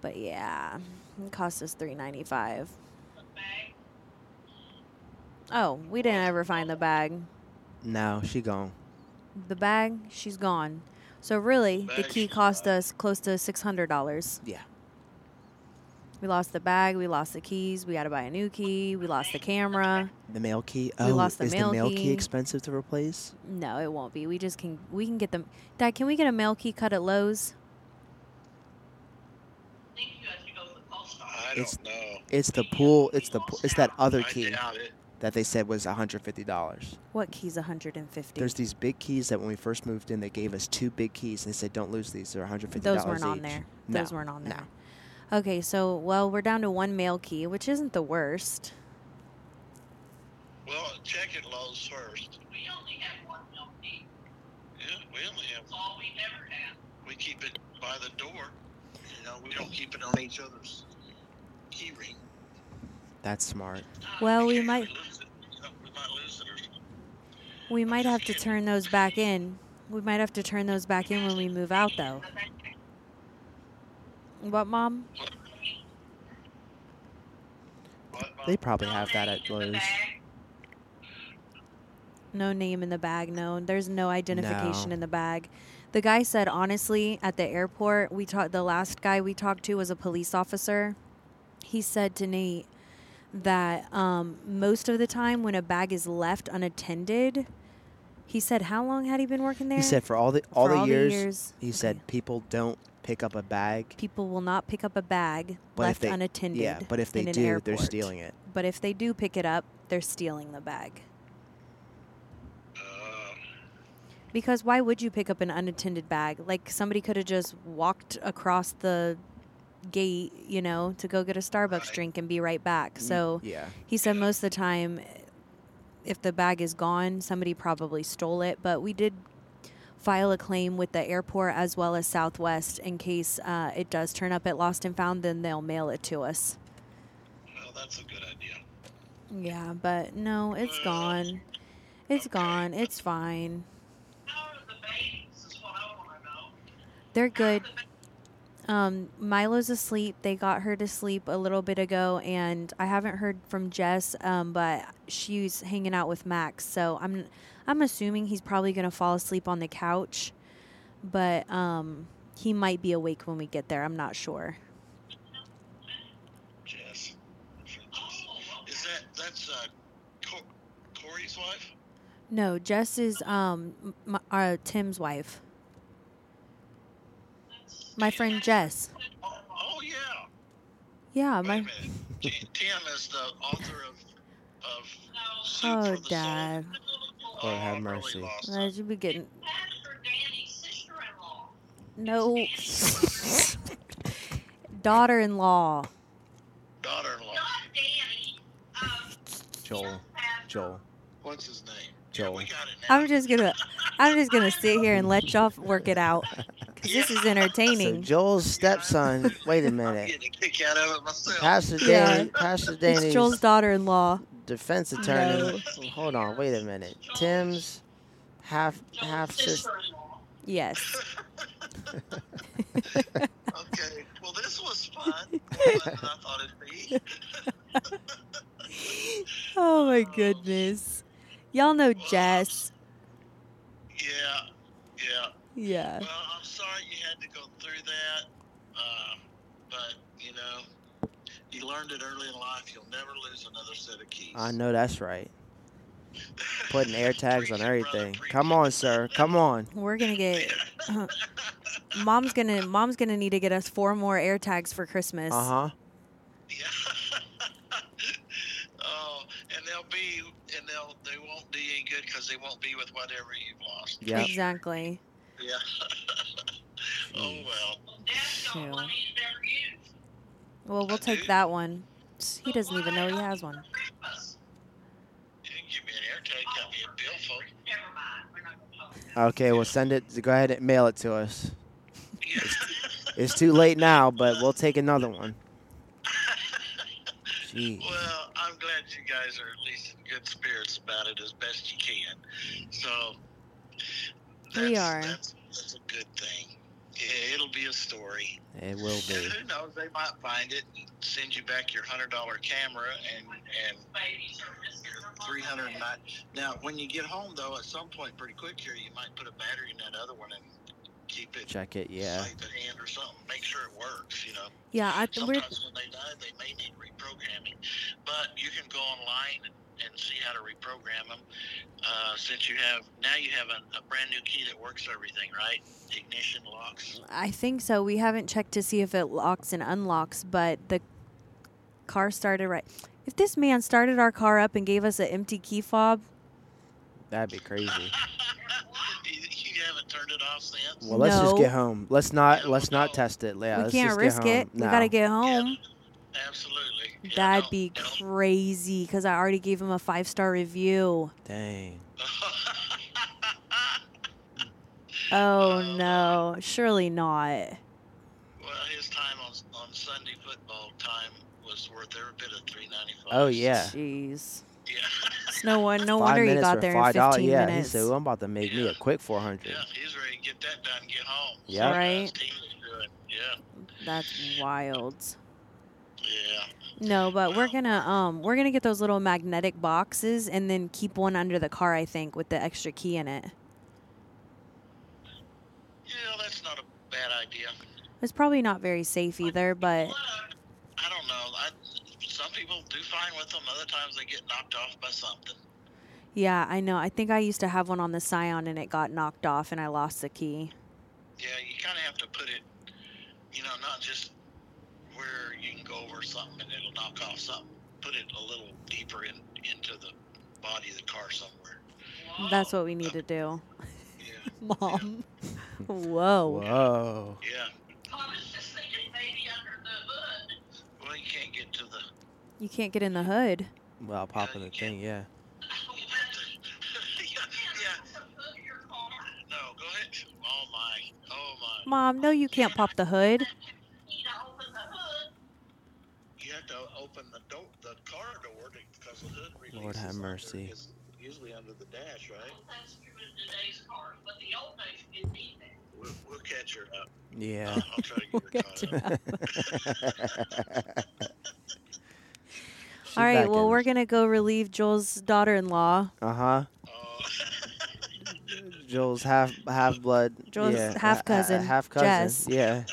But yeah, it cost us three ninety five. Oh, we didn't ever find the bag. No, she gone. The bag, she's gone. So really, the Bag, key cost gone. us close to six hundred dollars. Yeah. We lost the bag. We lost the keys. We got to buy a new key. We lost the camera. The mail key. We Oh, lost the is mail the mail key. key. expensive to replace? No, it won't be. We just can. We can get them. Dad, can we get a mail key cut at Lowe's? I It's- don't know. It's the pool. It's the pool. It's that other I key doubt it. That they said was $150. What key's one hundred and fifty? There's these big keys that when we first moved in, they gave us two big keys. And they said, "Don't lose these. They're 150 Those dollars weren't on there. No, Those weren't on no. there. Okay, so well, we're down to one mail key, which isn't the worst. Well, check it Lowe's first. We only have one milk key. Yeah, we only have. That's all we ever have. We keep it by the door. You know, we don't keep it on each other's key ring. That's smart. Uh, well, we might- lose it, you know, we might lose it or something. We might have to turn those back in. We might have to turn those back in when we move out, though. What, Mom? What, Mom? They probably have that at Lowe's. No name in the bag. No, there's no identification No. in the bag. The guy said, honestly, at the airport, we talked. The last guy we talked to was a police officer. He said to Nate that um, most of the time when a bag is left unattended, he said, how long had he been working there? He said for all the all, the, all the years, years, he said people don't pick up a bag. people will not pick up a bag But if left they- unattended. Yeah, but if they in an do, they're stealing it. But if they do pick it up, they're stealing the bag. Uh, Because why would you pick up an unattended bag? Like somebody could have just walked across the gate, you know, to go get a Starbucks Right. drink and be right back. So yeah, he said most of the time, if the bag is gone, somebody probably stole it. But we did file a claim with the airport as well as Southwest in case uh, it does turn up at Lost and Found. Then they'll mail it to us. well, that's a good idea. Yeah, but no, it's gone. It's Okay. gone. It's fine. How are the babies? Is what I want to know. They're good. Um, Milo's asleep. They got her to sleep a little bit ago, and I haven't heard from Jess. Um, but she's hanging out with Max, so I'm I'm assuming he's probably gonna fall asleep on the couch. But um, he might be awake when we get there. I'm not sure. Jess. Is that that's uh, Cor- Corey's wife? No, Jess is um my, uh, Tim's wife. My friend Jess. Oh, oh yeah. Yeah, Wait my. minute. Tim is the author of of Soup Oh, for the Dad. Lord Oh, have I'm really mercy. lost. I should be getting Pastor Danny's sister-in-law. no. Daughter-in-law. Daughter-in-law. Danny. Um, Joel. Joel. What's his name? Joel. Yeah, we got it now. I'm just gonna, I'm just gonna sit here and let y'all work it out, cause this is So entertaining. Joel's stepson. Wait a I'm minute. getting a kick out of it myself. Pastor Yeah. Danny. Pastor It's Joel's daughter-in-law. defense attorney. Hold on. Wait a minute. Tim's half half sister. Yes. Okay. Well, this was fun. More fun than I thought it'd be. Oh my oh, goodness. Y'all know Jess. Yeah. Yeah. Yeah. Well, I'm sorry you had to go through that, uh, but you know, you learned it early in life. You'll never lose another set of keys. I know that's right. Putting air tags on Preach it, brother, everything. Come it. on, sir. Come on. We're gonna get. mom's gonna. Mom's gonna need to get us four more air tags for Christmas. Uh huh. Yeah. oh, and they'll be, and they'll, they won't be any good because they won't be with whatever you've lost. Yep. Exactly. Yeah. Oh Jeez. well. Shoot. one he's never used. Well, we'll take that one. He doesn't even know he has one. You can give me an air tag, got me a billfold. Never mind. We're not gonna. Okay, well send it. Go ahead and mail it to us. Yeah. It's too late now, but we'll take another one. Jeez. Well, I'm glad you guys are at least in good spirits about it as best you can. So We are. That's, that's a good thing. Yeah, it'll be a story. It will And be. who knows? They might find it and send you back your hundred dollar camera and and three hundred and nine. Now, when you get home, though, at some point, pretty quick here, you might put a battery in that other one and keep it Check it. Yeah. safe at hand or something. Make sure it works. You know. Yeah, I th- we're Sometimes when they die, they may need reprogramming, but you can go online and, and see how to reprogram them. Uh, since you have now, you have a, a brand new key that works everything, right? Ignition locks. I think so. We haven't checked to see if it locks and unlocks, but the car started right. If this man started our car up and gave us an empty key fob, That'd be crazy. you, you haven't turned it off since. Well, let's just get home. Let's not. Yeah, let's well, not test it. Yeah, we let's can't just risk get it. home. We gotta get home. Absolutely. Yeah, That'd no, be no. crazy because I already gave him a five star review. Dang. Oh uh, no, surely not. well, his time on on Sunday football time was worth every bit of three ninety five. Oh yeah. Jeez. Yeah. It's no one. No Five wonder you got there in five dollars. fifteen Yeah, minutes. he said, "Well, I'm about to make me a quick 400." Yeah, he's ready to get that done and get home. Yeah. Right. His team is good. Yeah. That's wild. Yeah. No, but we're gonna um we're gonna get those little magnetic boxes and then keep one under the car. I think with the extra key in it. Yeah, that's not a bad idea. It's probably not very safe either, but I don't know. I, some people do fine with them. Other times they get knocked off by something. yeah, I know. I think I used to have one on the Scion and it got knocked off and I lost the key. Yeah, you kind of have to put it, you know, not just where you can go over something knock off something. Put it a little deeper in into the body of the car somewhere. That's what we need to do. Yeah. Mom. Whoa. Whoa. Yeah. I was just thinking maybe under the hood. Well, you can't get to the. You can't get in the hood. Well, popping the you thing. Yeah. yeah, yeah. No, go ahead. Oh my. Oh my. Mom, no, you can't pop the hood. You know, open the hood. You have to open the door, the car door, to, because the hood releases. Lord have mercy. his- yeah. usually under the dash, right? Well, that's true in today's cars, but the old days didn't need that. We'll, we'll catch her up. Yeah. I'll, I'll try to get her caught up. All right. Well, we're gonna go relieve Joel's daughter-in-law. Uh huh. Oh. Joel's half half blood. Joel's yeah, half ha- ha- cousin, half cousin. Jess. Yeah.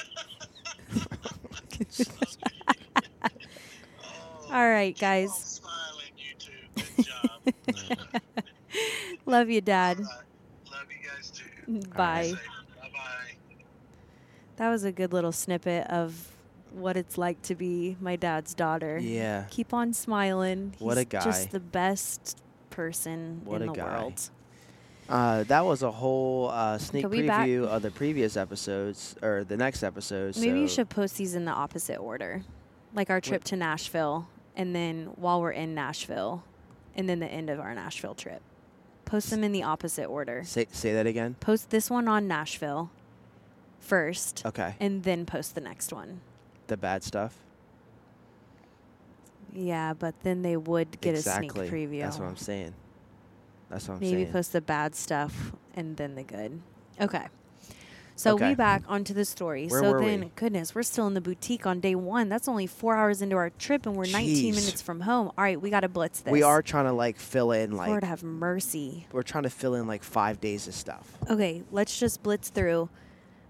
Oh, All right, keep guys. Job. Love you, Dad. All right. Love you guys too. Bye. Bye bye. That was a good little snippet of what it's like to be my dad's daughter. Yeah. Keep on smiling. What a guy. Just the best person What in a the guy. world. Uh, that was a whole uh, sneak Could back- preview of the previous episodes or the next episodes. Maybe you should post these in the opposite order, like our trip What- to Nashville, and then while we're in Nashville, and then the end of our Nashville trip. Post them in the opposite order. say say that again. Post this one on Nashville first, Okay. and then post the next one. The bad stuff. Yeah, but then they would get exactly. a sneak preview. That's what I'm saying. That's what I'm Maybe saying. Maybe post the bad stuff and then the good. Okay. So Okay. we back onto the story. Where so then, we? goodness, we're still in the boutique on day one. That's only four hours into our trip, and we're 19 minutes from home. All right, we got to blitz this. we are trying to like fill in like Lord have mercy. we're trying to fill in like five days of stuff. Okay, let's just blitz through.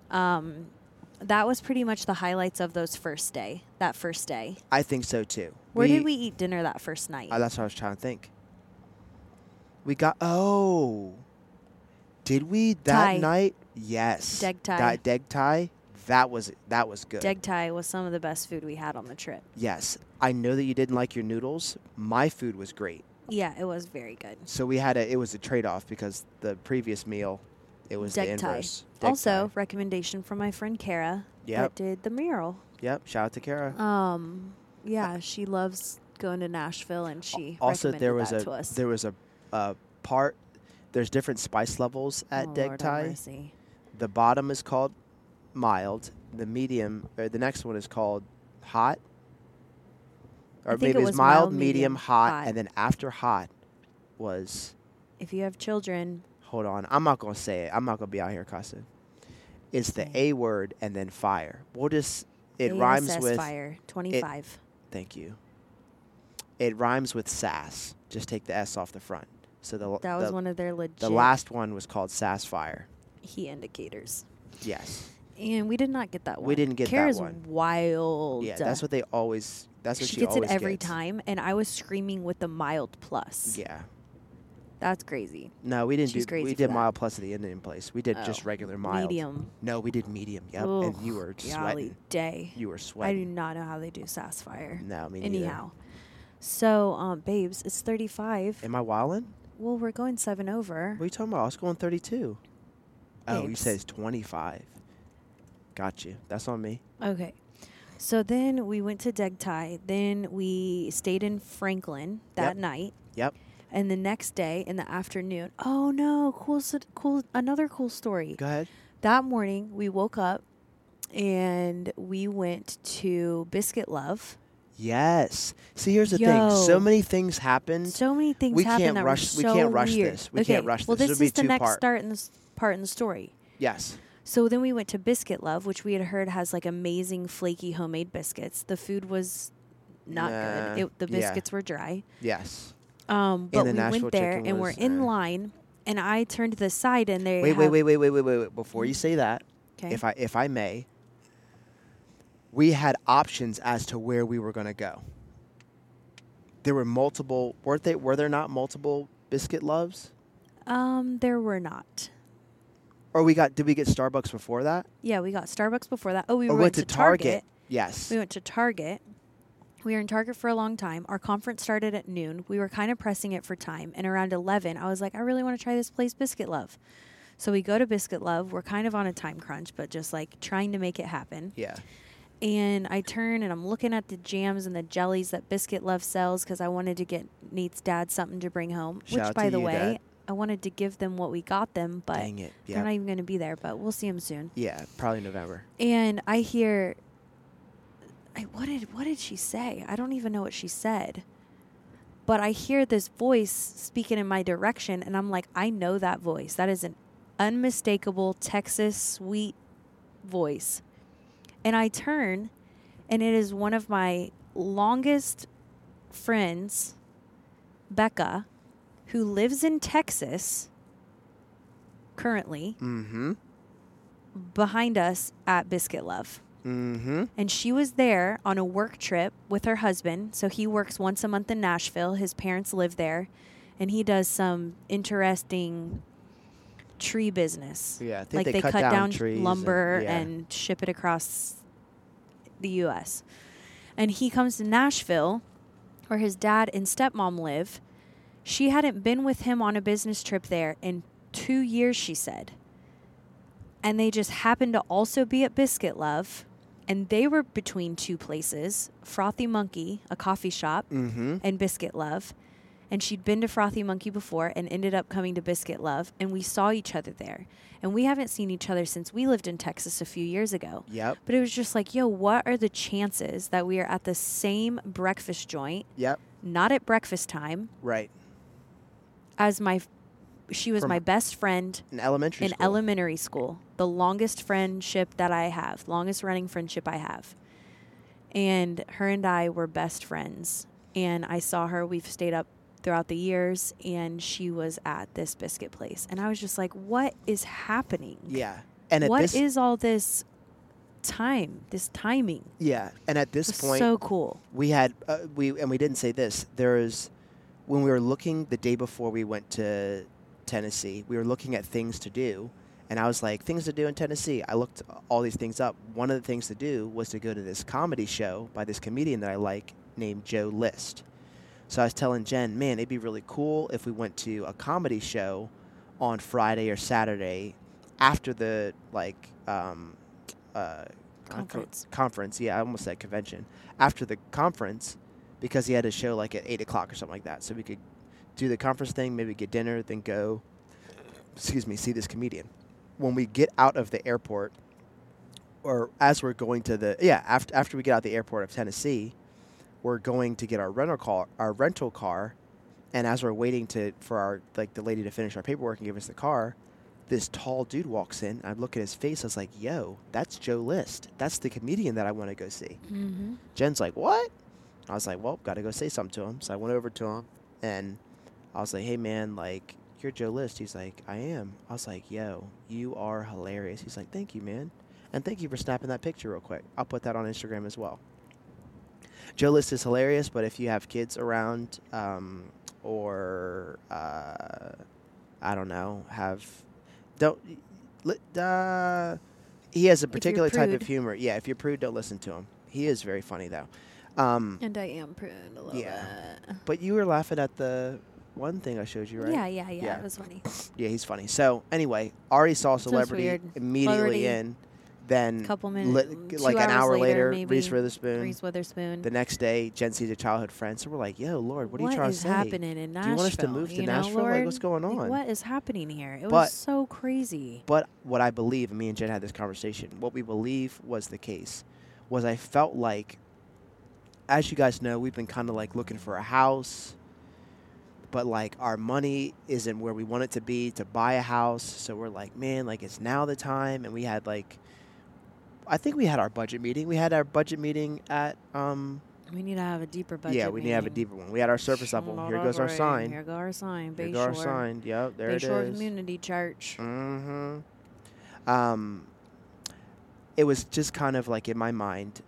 Um, that was pretty much the highlights of those first day. That first day. I think so too. Where did we eat dinner that first night? Uh, that's what I was trying to think. We got oh, did we that Thai. night? Yes. Deg Thai. That Deg Thai. That was that was good. Deg Thai was some of the best food we had on the trip. Yes, I know that you didn't like your noodles. My food was great. Yeah, it was very good. So we had a it was a trade off because the previous meal, it was the Deg Thai. inverse. Deg Also, Thai. recommendation from my friend Kara Yep. that did the mural. Yep. Shout out to Kara. Um, yeah, she loves going to Nashville, and she also, there was a to us. there was a, part. There's different spice levels at oh, Deg Thai. The bottom is called mild. The medium, or the next one is called hot. Or maybe it it's was mild, mild, medium, medium, hot, hot. and then after hot was. If you have children, Hold on, I'm not gonna say it. I'm not gonna be out here cussing. It's the A word and then fire. We'll just. It ASS rhymes with. fire twenty five. Thank you. It rhymes with sass. Just take the S off the front. So the That was the, one of their legit the last one was called sass fire. Heat indicators, Yes. and we did not get that one. We didn't get that Kara's one. wild. Yeah, that's what they always. That's what she she, gets it every gets. time, and I was screaming with the mild plus. Yeah. That's crazy. No, we didn't She's do. We did that. mild plus at the Indian place. We did Oh, just regular mild. Medium. No, we did medium. Yep. and you were Ugh, sweating. day. You were sweating. I do not know how they do sass fire. No, me neither. Anyhow, so um, babes, it's thirty five. Am I wilding? Well, we're going seven over. What are you talking about? I was going 32. Oh, you Babes. said 25. Got you. That's on me. Okay. So then we went to Deg Thai. Then we stayed in Franklin that Yep. night. Yep. And the next day in the afternoon, oh no, cool, s- cool, another cool story. Go ahead. That morning we woke up and we went to Biscuit Love. Yes. See, here's the thing. So Yo. many things happened. So many things We happened can't that rush- were we so can't rush weird. this. We okay. can't rush Well, this. this It'll be is the next two-part. start in this part in the story. yes. So then we went to Biscuit Love, which we had heard has like amazing flaky homemade biscuits. The food was not Nah, good. It, the yeah. biscuits were dry. Yes. Um, but we Nashville went there and we're in uh, line, and I turned to the side and they Wait, wait, wait, wait, wait, wait, wait, wait. Before you say that, Okay. if I if I may, we had options as to where we were going to go. There were multiple. Weren't they? Were there not multiple biscuit loves? um, there were not. Or we got? Did we get Starbucks before that? Yeah, we got Starbucks before that. Oh, we oh, or went, to Target. Yes. We went to Target. We were in Target for a long time. Our conference started at noon. We were kind of pressing it for time. And around 11, I was like, I really want to try this place, Biscuit Love. So we go to Biscuit Love. We're kind of on a time crunch, but just like trying to make it happen. yeah. And I turn and I'm looking at the jams and the jellies that Biscuit Love sells because I wanted to get Nate's dad something to bring home. Shout which, by the way, Dad. I wanted to give them what we got them, but it. they're not even going to be there. But we'll see them soon. Yeah. Probably November. And I hear, I, what did what did she say? I don't even know what she said. But I hear this voice speaking in my direction, and I'm like, I know that voice. That is an unmistakable Texas sweet voice. And I turn, and it is one of my longest friends, Becca, who lives in Texas currently, Mm-hmm. behind us at Biscuit Love. Mm-hmm. And she was there on a work trip with her husband. So he works once a month in Nashville. His parents live there. And he does some interesting tree business. Yeah, I think like they they, cut cut, down down, trees and- lumber yeah. and ship it across the US. And he comes to Nashville where his dad and stepmom live. She hadn't been with him on a business trip there in 2 years, she said. And they just happened to also be at Biscuit Love. And they were between two places Frothy Monkey, a coffee shop, Mm-hmm. and Biscuit Love. And she'd been to Frothy Monkey before and ended up coming to Biscuit Love. And we saw each other there. And we haven't seen each other since we lived in Texas a few years ago. Yep. But it was just like, yo, what are the chances that we are at the same breakfast joint, Yep. not at breakfast time, Right. As my, she was From- my best friend In elementary in school. elementary school, the longest friendship that I have, longest running friendship I have. And her and I were best friends. And I saw her, we've stayed up throughout the years, and she was at this biscuit place. And I was just like, what is happening? yeah. And at What this is all this time, this timing? yeah, and at this point so cool. we had uh, we and we didn't say this. There is when we were looking the day before we went to Tennessee, we were looking at things to do, and I was like, things to do in Tennessee. I looked all these things up. One of the things to do was to go to this comedy show by this comedian that I like named Joe List. So I was telling Jen, man, it'd be really cool if we went to a comedy show on Friday or Saturday after the like um, uh, Conference. conference. Yeah, I almost said convention. After the conference, because he had a show like at eight o'clock or something like that, so we could do the conference thing, maybe get dinner, then go. Excuse me, see this comedian. When we get out of the airport, or as we're going to the yeah after after we get out the airport of Tennessee, we're going to get our rental car our rental car, and as we're waiting to for our like the lady to finish our paperwork and give us the car, this tall dude walks in. I look at his face. I was like, "Yo, that's Joe List. That's the comedian that I want to go see." Mm-hmm. Jen's like, "What?" I was like, "Well, got to go say something to him." So I went over to him, and I was like, "Hey, man, like, you're Joe List." He's like, "I am." I was like, "Yo, you are hilarious." He's like, "Thank you, man, and thank you for snapping that picture real quick. I'll put that on Instagram as well." Joe List is hilarious, but if you have kids around, um, or uh, I don't know, have don't uh, he has a particular type of humor. Yeah, if you're prude, don't listen to him. He is very funny though. Um, And I am prude a little Yeah. bit. but you were laughing at the one thing I showed you, right? Yeah, yeah, yeah, Yeah. It was funny. Yeah, he's funny. So anyway, Ari saw celebrity immediately in. Then couple li- minutes, like two an hour later, later, Reese Witherspoon. Reese Witherspoon. The next day, Jen sees a childhood friend. So we're like, "Yo, Lord, what are you trying to say? happening in Do you want us to move to you know, Nashville? Like, what's going Like, on? what is happening here? It But- was so crazy. But what I believe, and me and Jen had this conversation, what we believe was the case was I felt like, as you guys know, we've been kind of like looking for a house, but like our money isn't where we want it to be to buy a house. So we're like, man, like it's now the time. And we had like, I think we had our budget meeting. We had our budget meeting at, um, We need to have a deeper budget. yeah, we need to have a deeper one. We had our surface level. Here goes our sign. Here goes our sign. Here goes our sign. Yep, there Bayshore it is. Community Church. Mm-hmm. Um, it was just kind of like in my mind,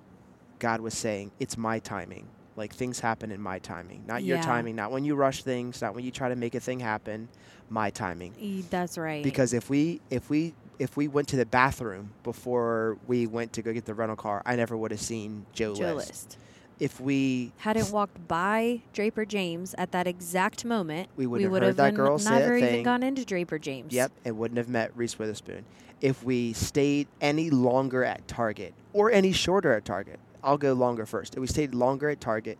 God was saying, "It's my timing. Like things happen in my timing, not your timing. Not when you rush things, not when you try to make a thing happen. My timing. That's right. Because if we if we if we went to the bathroom before we went to go get the rental car, I never would have seen Joe, Joe List. List If we hadn't walked by Draper James at that exact moment, We wouldn't have would heard that girl say never even gone into Draper James. Yep, and wouldn't have met Reese Witherspoon. If we stayed any longer at Target or any shorter at Target, I'll go longer first. If we stayed longer at Target,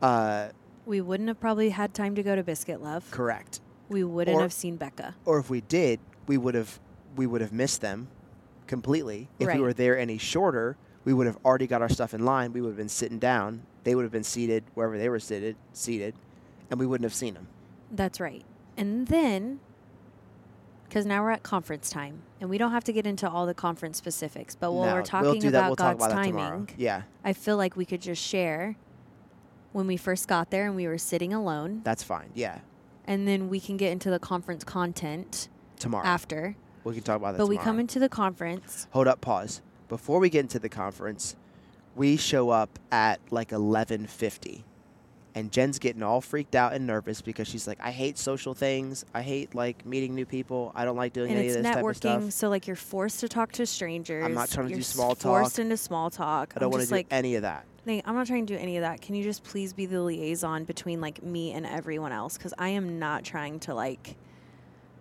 uh, We wouldn't have probably had time to go to Biscuit Love. correct. We wouldn't Or- have seen Becca. Or if we did, we would have we would have missed them completely. If Right. we were there any shorter, we would have already got our stuff in line. We would have been sitting down. They would have been seated wherever they were seated, seated, and we wouldn't have seen them. That's right. And then, because now we're at conference time, and we don't have to get into all the conference specifics, but while No, we're we'll talking about We'll talk God's about timing, Yeah, I feel like we could just share when we first got there and we were sitting alone, that's fine. Yeah, and then we can get into the conference content tomorrow after. we can talk about that. But we come into the conference. Hold up, pause. Before we get into the conference, we show up at like 11:50. And Jen's getting all freaked out and nervous because she's like, I hate social things. I hate like meeting new people. I don't like doing and any of this type of networking, stuff. so like you're forced to talk to strangers. I'm not trying to you're do small Forced into small talk. I don't want to do like, any of that. Nate, I'm not trying to do any of that. Can you just please be the liaison between like me and everyone else? Because I am not trying to like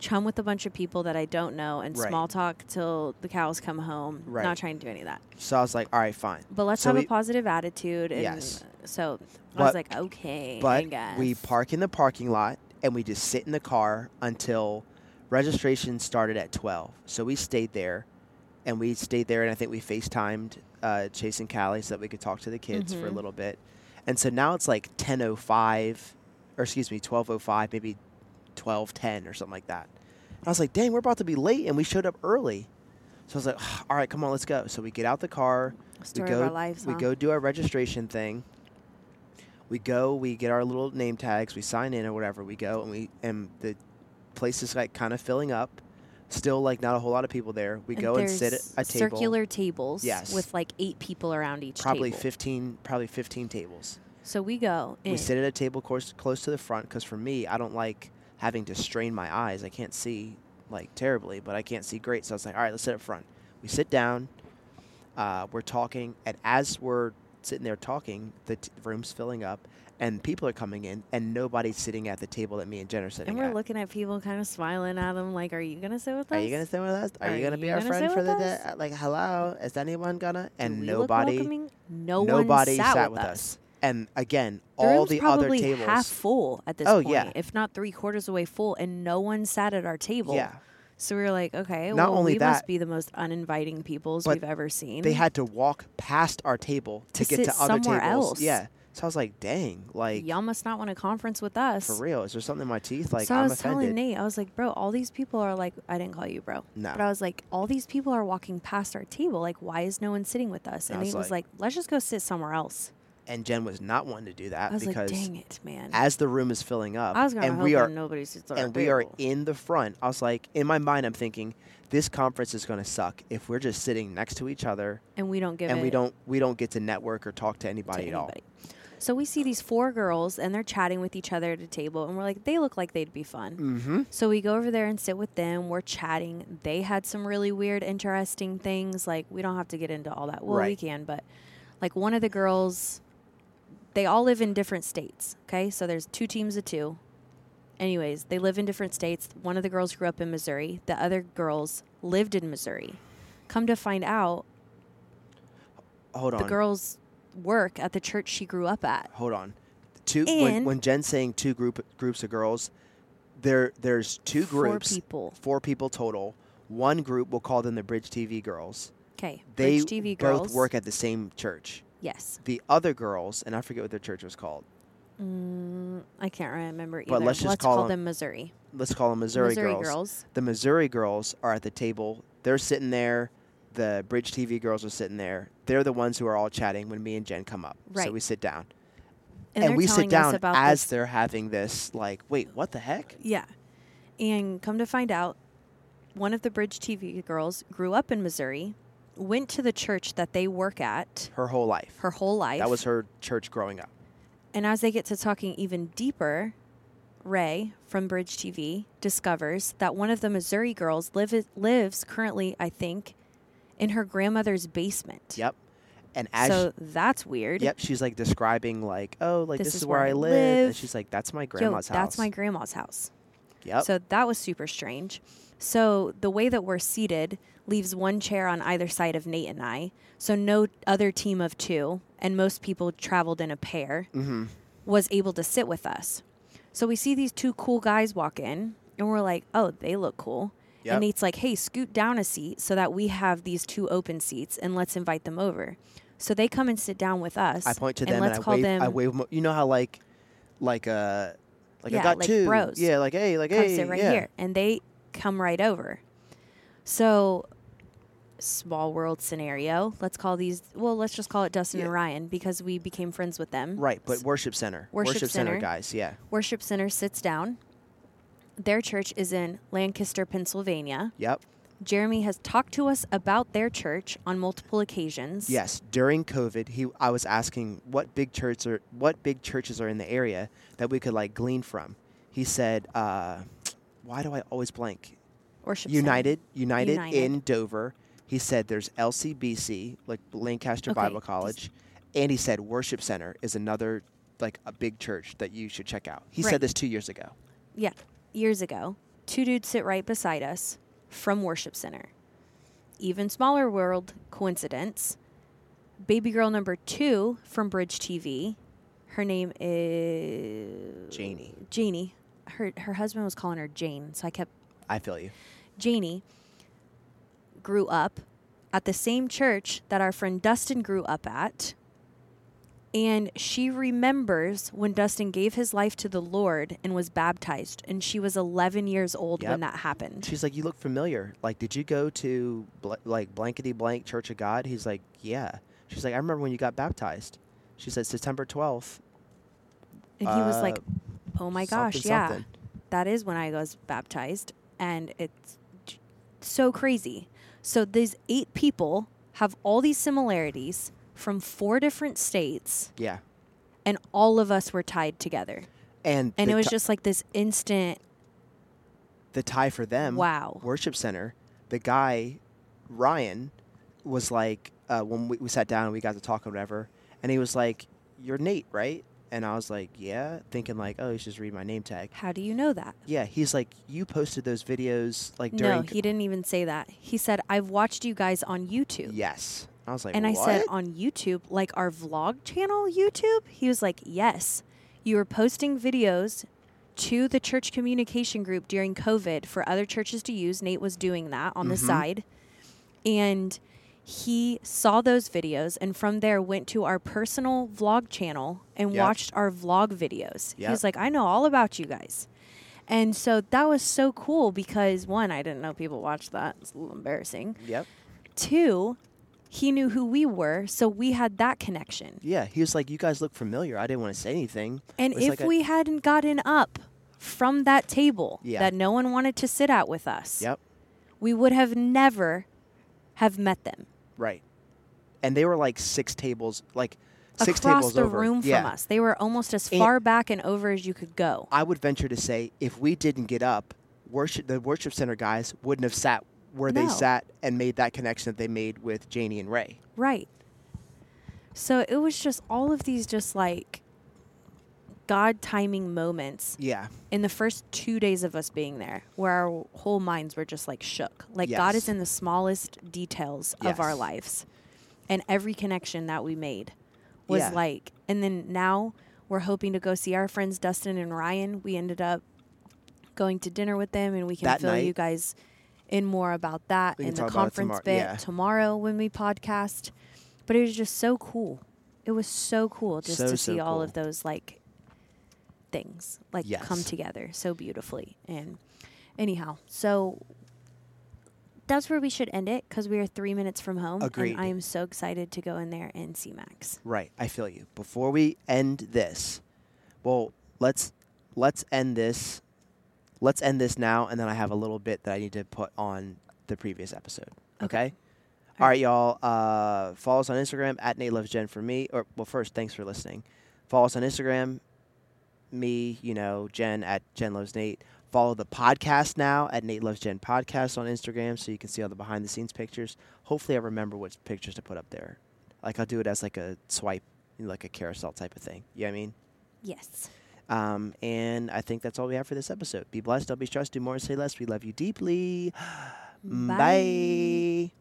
chum with a bunch of people that I don't know and Right. small talk till the cows come home. Right. Not trying to do any of that. So I was like, all right, fine. But let's So have we- a positive attitude. And Yes. So I was like, okay. I But guess. we park in the parking lot and we just sit in the car until registration started at 12. So we stayed there and we stayed there and I think we FaceTimed uh, Chase and Callie so that we could talk to the kids for a Mhm. little bit. And so now it's like 10.05, or excuse me, 12.05, maybe 12.10 or something like that. And I was like, dang, we're about to be late and we showed up early. So I was like, all right, come on, let's go. So we get out the car, Story we go, of our lives. we huh? go do our registration thing. We go, we get our little name tags, we sign in or whatever. We go and we and the place is like kind of filling up. Still like not a whole lot of people there. We go and sit at a table. Circular tables. Yes. With like eight people around each probably table. 15 probably 15 tables. So we go. In. We sit at a table close close to the front cuz for me, I don't like having to strain my eyes. I can't see like terribly, but I can't see great. So I was like, "All right, let's sit up front." We sit down. Uh, we're talking, and as we're sitting there talking, the t- room's filling up, and people are coming in, and nobody's sitting at the table that me and Jen are sitting And we're at. looking at people kind of smiling at them like, are you going to sit with us? Are you gonna sit with us? Are, Are you gonna you be our gonna friend for the day? Like, hello, is anyone gonna? And nobody? No nobody sat, sat with us. And again, The all the other probably tables. half full at this Oh, point, yeah. if not three quarters away full, and no one sat at our table. yeah, So we were like, okay, Not well, only we that, must be the most uninviting peoples we've ever seen. they had to walk past our table to, To get sit to other somewhere tables. else. Yeah. So I was like, dang, like Y'all must not want a conference with us. for real, is there something in my teeth? Like so I I'm was telling. Nate, I was like, bro, all these people are like, I didn't call you bro, No. but I was like, all these people are walking past our table. Like, why is no one sitting with us? And And I was Nate was like- like, let's just go sit somewhere else. And Jen was not wanting to do that was like, because dang it, man. as the room is filling up, I was and we are nobody sits at our and we are in the front. I was like, in my mind, I'm thinking, this conference is going to suck if we're just sitting next to each other and we don't give and we don't we don't get to network or talk to to anybody at all. So we see these four girls and they're chatting with each other at a table, and we're like, they look like they'd be fun. Mm-hmm. So we go over there and sit with them. We're chatting. They had some really weird, interesting things. Like we don't have to get into all that. Well, we can, but like one of the girls, they all live in different states. Okay, so there's two teams of two. Anyways, they live in different states. One of the girls grew up in Missouri. The other girls lived in Missouri. Come to find out, Hold on. the girls work at the church she grew up at. Hold on. Two when, And- when Jen's saying two group groups of girls, there there's two Four groups, people. four people total. One group we'll call them the Bridge TV girls. Okay, They Bridge TV both girls. work at the same church. Yes. The other girls, and I forget what their church was called. Mm, I can't remember either. But let's just call, call them 'em Missouri. Let's call them Missouri, Missouri girls. girls. The Missouri girls are at the table. They're sitting there. The Bridge TV girls are sitting there. They're the ones who are all chatting when me and Jen come up. So we sit down. And, And, we sit down as this- they're having this, like, wait, what the heck? Yeah. And come to find out, one of the Bridge TV girls grew up in Missouri, went to the church that they work at Her whole life. her whole life. That was her church growing up. And as they get to talking even deeper, Ray from Bridge TV discovers that one of the Missouri girls live, lives currently, I think, in her grandmother's basement. Yep. And as So that's weird. yep, she's like describing like, oh, like This this, is where where I I live. And she's like, that's my Yo, grandma's house. that's my grandma's house. Yep. So that was super strange. So the way that we're seated leaves one chair on either side of Nate and I. So no other team of two, and most people traveled in a pair, mm-hmm. was able to sit with us. So we see these two cool guys walk in, and we're like, oh, they look cool. Yep. And Nate's like, hey, scoot down a seat so that we have these two open seats, and let's invite them over. So they come and sit down with us. I point to and them let's and I call wave. them I wave. You know how like, like uh, Like I Yeah, got like two. bros. Yeah, like hey, like come hey, sit right yeah. here and they come right over so small world scenario let's call these well let's just call it dustin Yeah. and ryan because we became friends with them Right, but worship center. Worship center center. guys, yeah. worship center sits down their church is in lancaster pennsylvania Yep. jeremy has talked to us about their church on multiple occasions Yes, during COVID, he I was asking what big churches are what big churches are in the area that we could like glean from. He said, uh, "Why do I always blank?" worship. United, United, United. in Dover. He said there's LCBC, like Lancaster Okay, Bible College, and he said Worship Center is another like a big church that you should check out. He Right. said this two years ago. yeah years ago two dudes sit right beside us from worship center even smaller world coincidence baby girl number two from bridge tv her name is Janie, janie her, her husband was calling her jane so i kept I feel you. janie grew up at the same church that our friend dustin grew up at and she remembers when Dustin gave his life to the Lord and was baptized, and she was 11 years old Yep. when that happened. She's like, "You look familiar. Like, did you go to bl- like blankety blank Church of God?" He's like, "Yeah." She's like, "I remember when you got baptized." She said September twelfth. And he was like, uh, "Oh my gosh, something, yeah, something." that is when I was baptized," and it's so crazy. So these eight people have all these similarities from four different states, Yeah, and all of us were tied together. and And it was ti- just like this instant the tie for them. wow. Worship Center. The guy, Ryan, was like uh, when we, we sat down and we got to talk or whatever, and he was like, "You're Nate, right?" And I was like, "Yeah," thinking like, "Oh, he's just read my name tag." How do you know that? Yeah, he's like, "You posted those videos like during." No, he didn't even say that. He said, "I've watched you guys on YouTube." Yes, I was like, And I said, on YouTube, like our vlog channel, YouTube? He was like, yes. You were posting videos to the church communication group during COVID for other churches to use. Nate was doing that on the Mhm. side. And he saw those videos and from there went to our personal vlog channel and Yep. watched our vlog videos. He was like, I know all about you guys. And so that was so cool because one, I didn't know people watched that. It's a little embarrassing. Yep. Two, he knew who we were, so we had that connection. Yeah, he was like, "You guys look familiar." I didn't want to say anything. And if like a- we hadn't gotten up from that table Yeah. that no one wanted to sit at with us, Yep. we would have never have met them Right. And they were like six tables, like six across tables the over. room yeah. from us. They were almost as And- far back and over as you could go. I would venture to say if we didn't get up, worship the worship center guys wouldn't have sat where they sat and made that connection that they made with Janie and Ray. Right. So it was just all of these just like God timing moments Yeah. in the first two days of us being there, where our whole minds were just like shook. Like God is in the smallest details of our lives, and every connection that we made was Yeah. like. And then now we're hoping to go see our friends Dustin and Ryan. We ended up going to dinner with them, and we can That fill you guys in more about that in the talk about it conference tomorrow- bit yeah. tomorrow when we podcast. But it was just so cool. It was so cool just So, to so see all of those like things like come together so beautifully. And anyhow, so that's where we should end it because we are three minutes from home. Agreed. And I am so excited to go in there and see Max. Right. I feel you. Before we end this, well, let's let's end this. Let's end this now, and then I have a little bit that I need to put on the previous episode. Okay. All right, y'all. Uh, follow us on Instagram at Nate Loves Jen for me. Or well, first, thanks for listening. Follow us on Instagram. Me, you know, Jen at Jen Loves Nate. Follow the podcast now at Nate Loves Jen Podcast on Instagram, so you can see all the behind the scenes pictures. Hopefully, I remember which pictures to put up there. Like I'll do it as like a swipe, like a carousel type of thing. You know what I mean? Yes. Um, and I think that's all we have for this episode. Be blessed, don't be stressed, do more, say less. We love you deeply. Bye. Bye.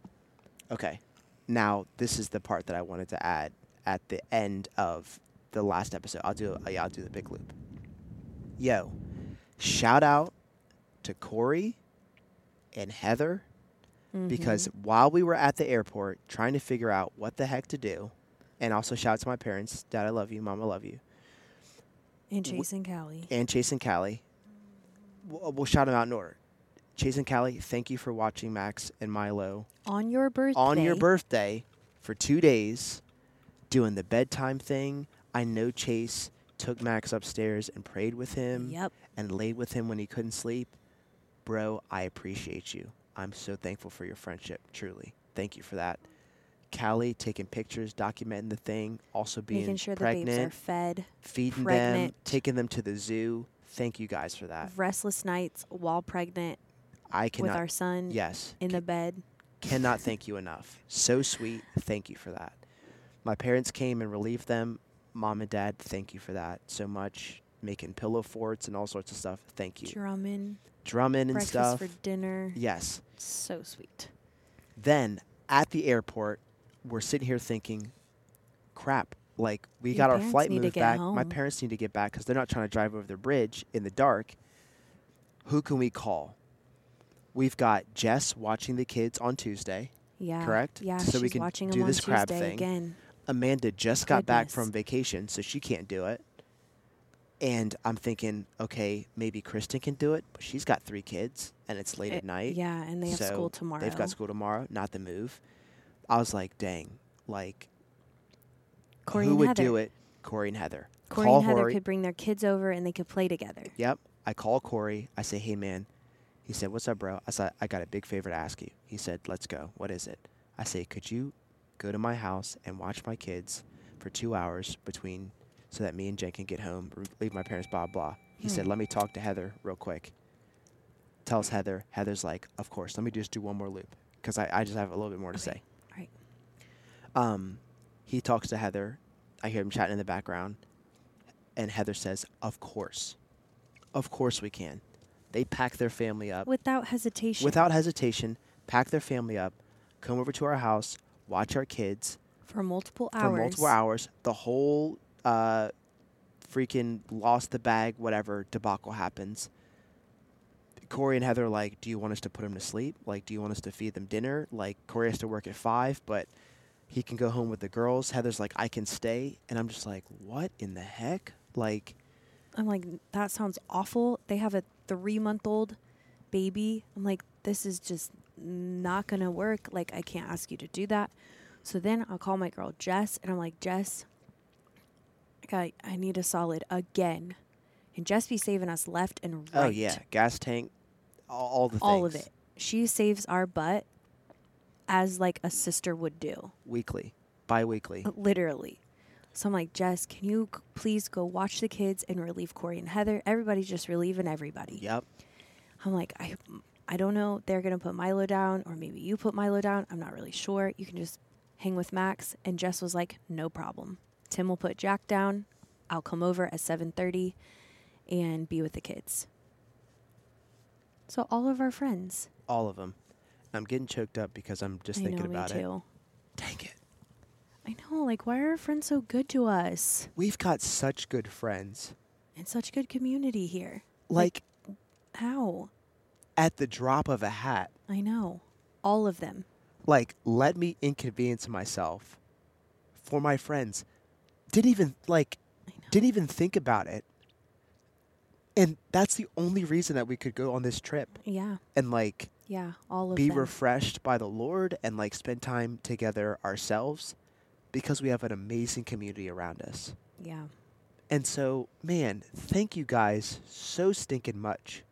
Okay. Now, this is the part that I wanted to add at the end of the last episode. I'll do yeah, I'll do the big loop. Yo, shout out to Corey and Heather because Mm-hmm. while we were at the airport trying to figure out what the heck to do, and also shout out to my parents, Dad, I love you, Mom, I love you. And Chase and Callie. and Chase and Callie. We'll, we'll shout them out in order. Chase and Callie, thank you for watching Max and Milo On your birthday. on your birthday for two days, doing the bedtime thing. I know Chase took Max upstairs and prayed with him Yep. and laid with him when he couldn't sleep. Bro, I appreciate you. I'm so thankful for your friendship, truly. Thank you for that. Callie taking pictures, documenting the thing, also being Making sure the pregnant, babes are fed. feeding them, taking them to the zoo. Thank you guys for that. Restless nights while pregnant I with our son yes, in the bed. cannot thank you enough. So sweet. Thank you for that. My parents came and relieved them. Mom and dad, thank you for that so much. Making pillow forts and all sorts of stuff. Thank you. Drumming. Drumming and breakfast stuff. for dinner. Yes. So sweet. Then at the airport, we're sitting here thinking, crap, like we Your got our flight moved back. My parents need to get back because they're not trying to drive over the bridge in the dark. Who can we call? We've got Jess watching the kids on Tuesday. Yeah. Correct? Yeah. So we can watching do this crab Tuesday thing. again. Amanda just got back from vacation, so she can't do it. And I'm thinking, okay, maybe Kristen can do it, but she's got three kids and it's late Uh, at night. Yeah, and they have so school tomorrow. They've got school tomorrow, not the move. I was like, dang, like Corey who would Heather. do it? Corey and Heather. Corey call and Heather Corey. could bring their kids over and they could play together. Yep. I call Corey. I say, hey man. He said, what's up, bro? I said, I got a big favor to ask you. He said, let's go. What is it? I say, could you go to my house and watch my kids for two hours between, so that me and Jen can get home, leave my parents, blah blah. He said, Hmm. let me talk to Heather real quick. Tells Heather. Heather's like, of course. Let me just do one more loop because I, I just have a little bit more to Okay. say. Right. Um, he talks to Heather. I hear him chatting in the background. And Heather says, Of course. Of course we can. They pack their family up Without hesitation. without hesitation, pack their family up, come over to our house, watch our kids for multiple hours. for multiple hours. The whole uh, freaking lost the bag, whatever debacle happens. Corey and Heather are like, Do you want us to put him to sleep? Like, do you want us to feed them dinner? Like, Corey has to work at five, but he can go home with the girls. Heather's like, I can stay. And I'm just like, What in the heck? Like, I'm like, that sounds awful. They have a three month old baby. I'm like, this is just not going to work. Like, I can't ask you to do that. So then I'll call my girl Jess and I'm like, Jess, I, I need a solid again. And Jess be saving us left and oh, right. oh, yeah, gas tank, all, all the things. All of it. She saves our butt as like a sister would do. Weekly, bi weekly. Uh, literally. So I'm like, Jess, can you c- please go watch the kids and relieve Corey and Heather? Everybody's just relieving everybody. Yep. I'm like, I, I don't know. They're gonna put Milo down, or maybe you put Milo down. I'm not really sure. You can just hang with Max. And Jess was like, no problem. Tim will put Jack down. I'll come over at 7:30 and be with the kids. So all of our friends. All of them. I'm getting choked up because I'm just I thinking know, about me it. too. Dang it. I know. Like, why are our friends so good to us? We've got such good friends. And such good community here. Like, How? At the drop of a hat. I know. All of them. Like, let me inconvenience myself for my friends. Didn't even like didn't even think about it. And that's the only reason that we could go on this trip Yeah. and like Yeah. All of be them. refreshed by the Lord and like spend time together ourselves because we have an amazing community around us. yeah. And so, man, thank you guys so stinking much.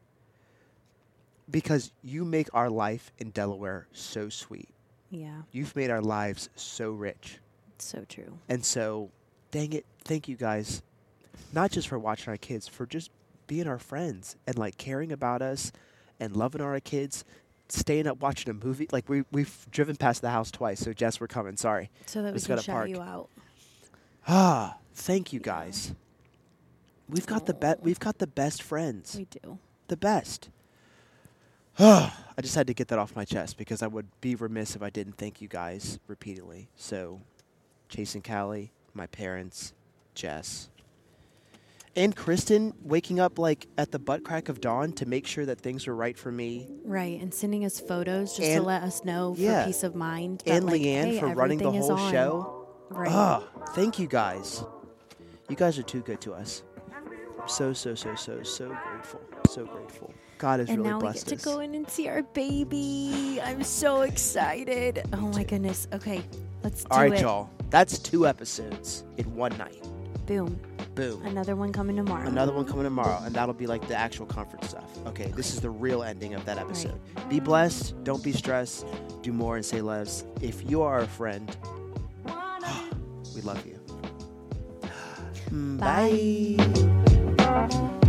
Because you make our life in Delaware so sweet. Yeah. You've made our lives so rich. It's so true. And so, dang it, thank you guys. Not just for watching our kids, for just being our friends and like caring about us and loving our kids, staying up watching a movie. Like we we've driven past the house twice, so Jess, we're coming. Sorry. So that we Just can shout park. you out. Ah, thank you guys. We've got the be- we've got the best friends. We do. the best. I just had to get that off my chest because I would be remiss if I didn't thank you guys repeatedly. So, Chase and Callie, my parents, Jess, and Kristen waking up like at the butt crack of dawn to make sure that things were right for me, Right. And sending us photos just And- to let us know for yeah. peace of mind. that, and like, Leanne hey, for running the whole show. Right. Ah, thank you guys. You guys are too good to us. So so so so so grateful, so grateful. God has and really now we blessed get to go in and see our baby. I'm so excited. Oh my goodness. Okay, let's do it. All right, it. y'all. That's two episodes in one night. Boom. Boom. Another one coming tomorrow. Another one coming tomorrow, and that'll be like the actual comfort stuff. Okay, this is the real ending of that episode. Be blessed, don't be stressed, do more and say less. If you are a friend, we love you. Mm, Bye. Thank you.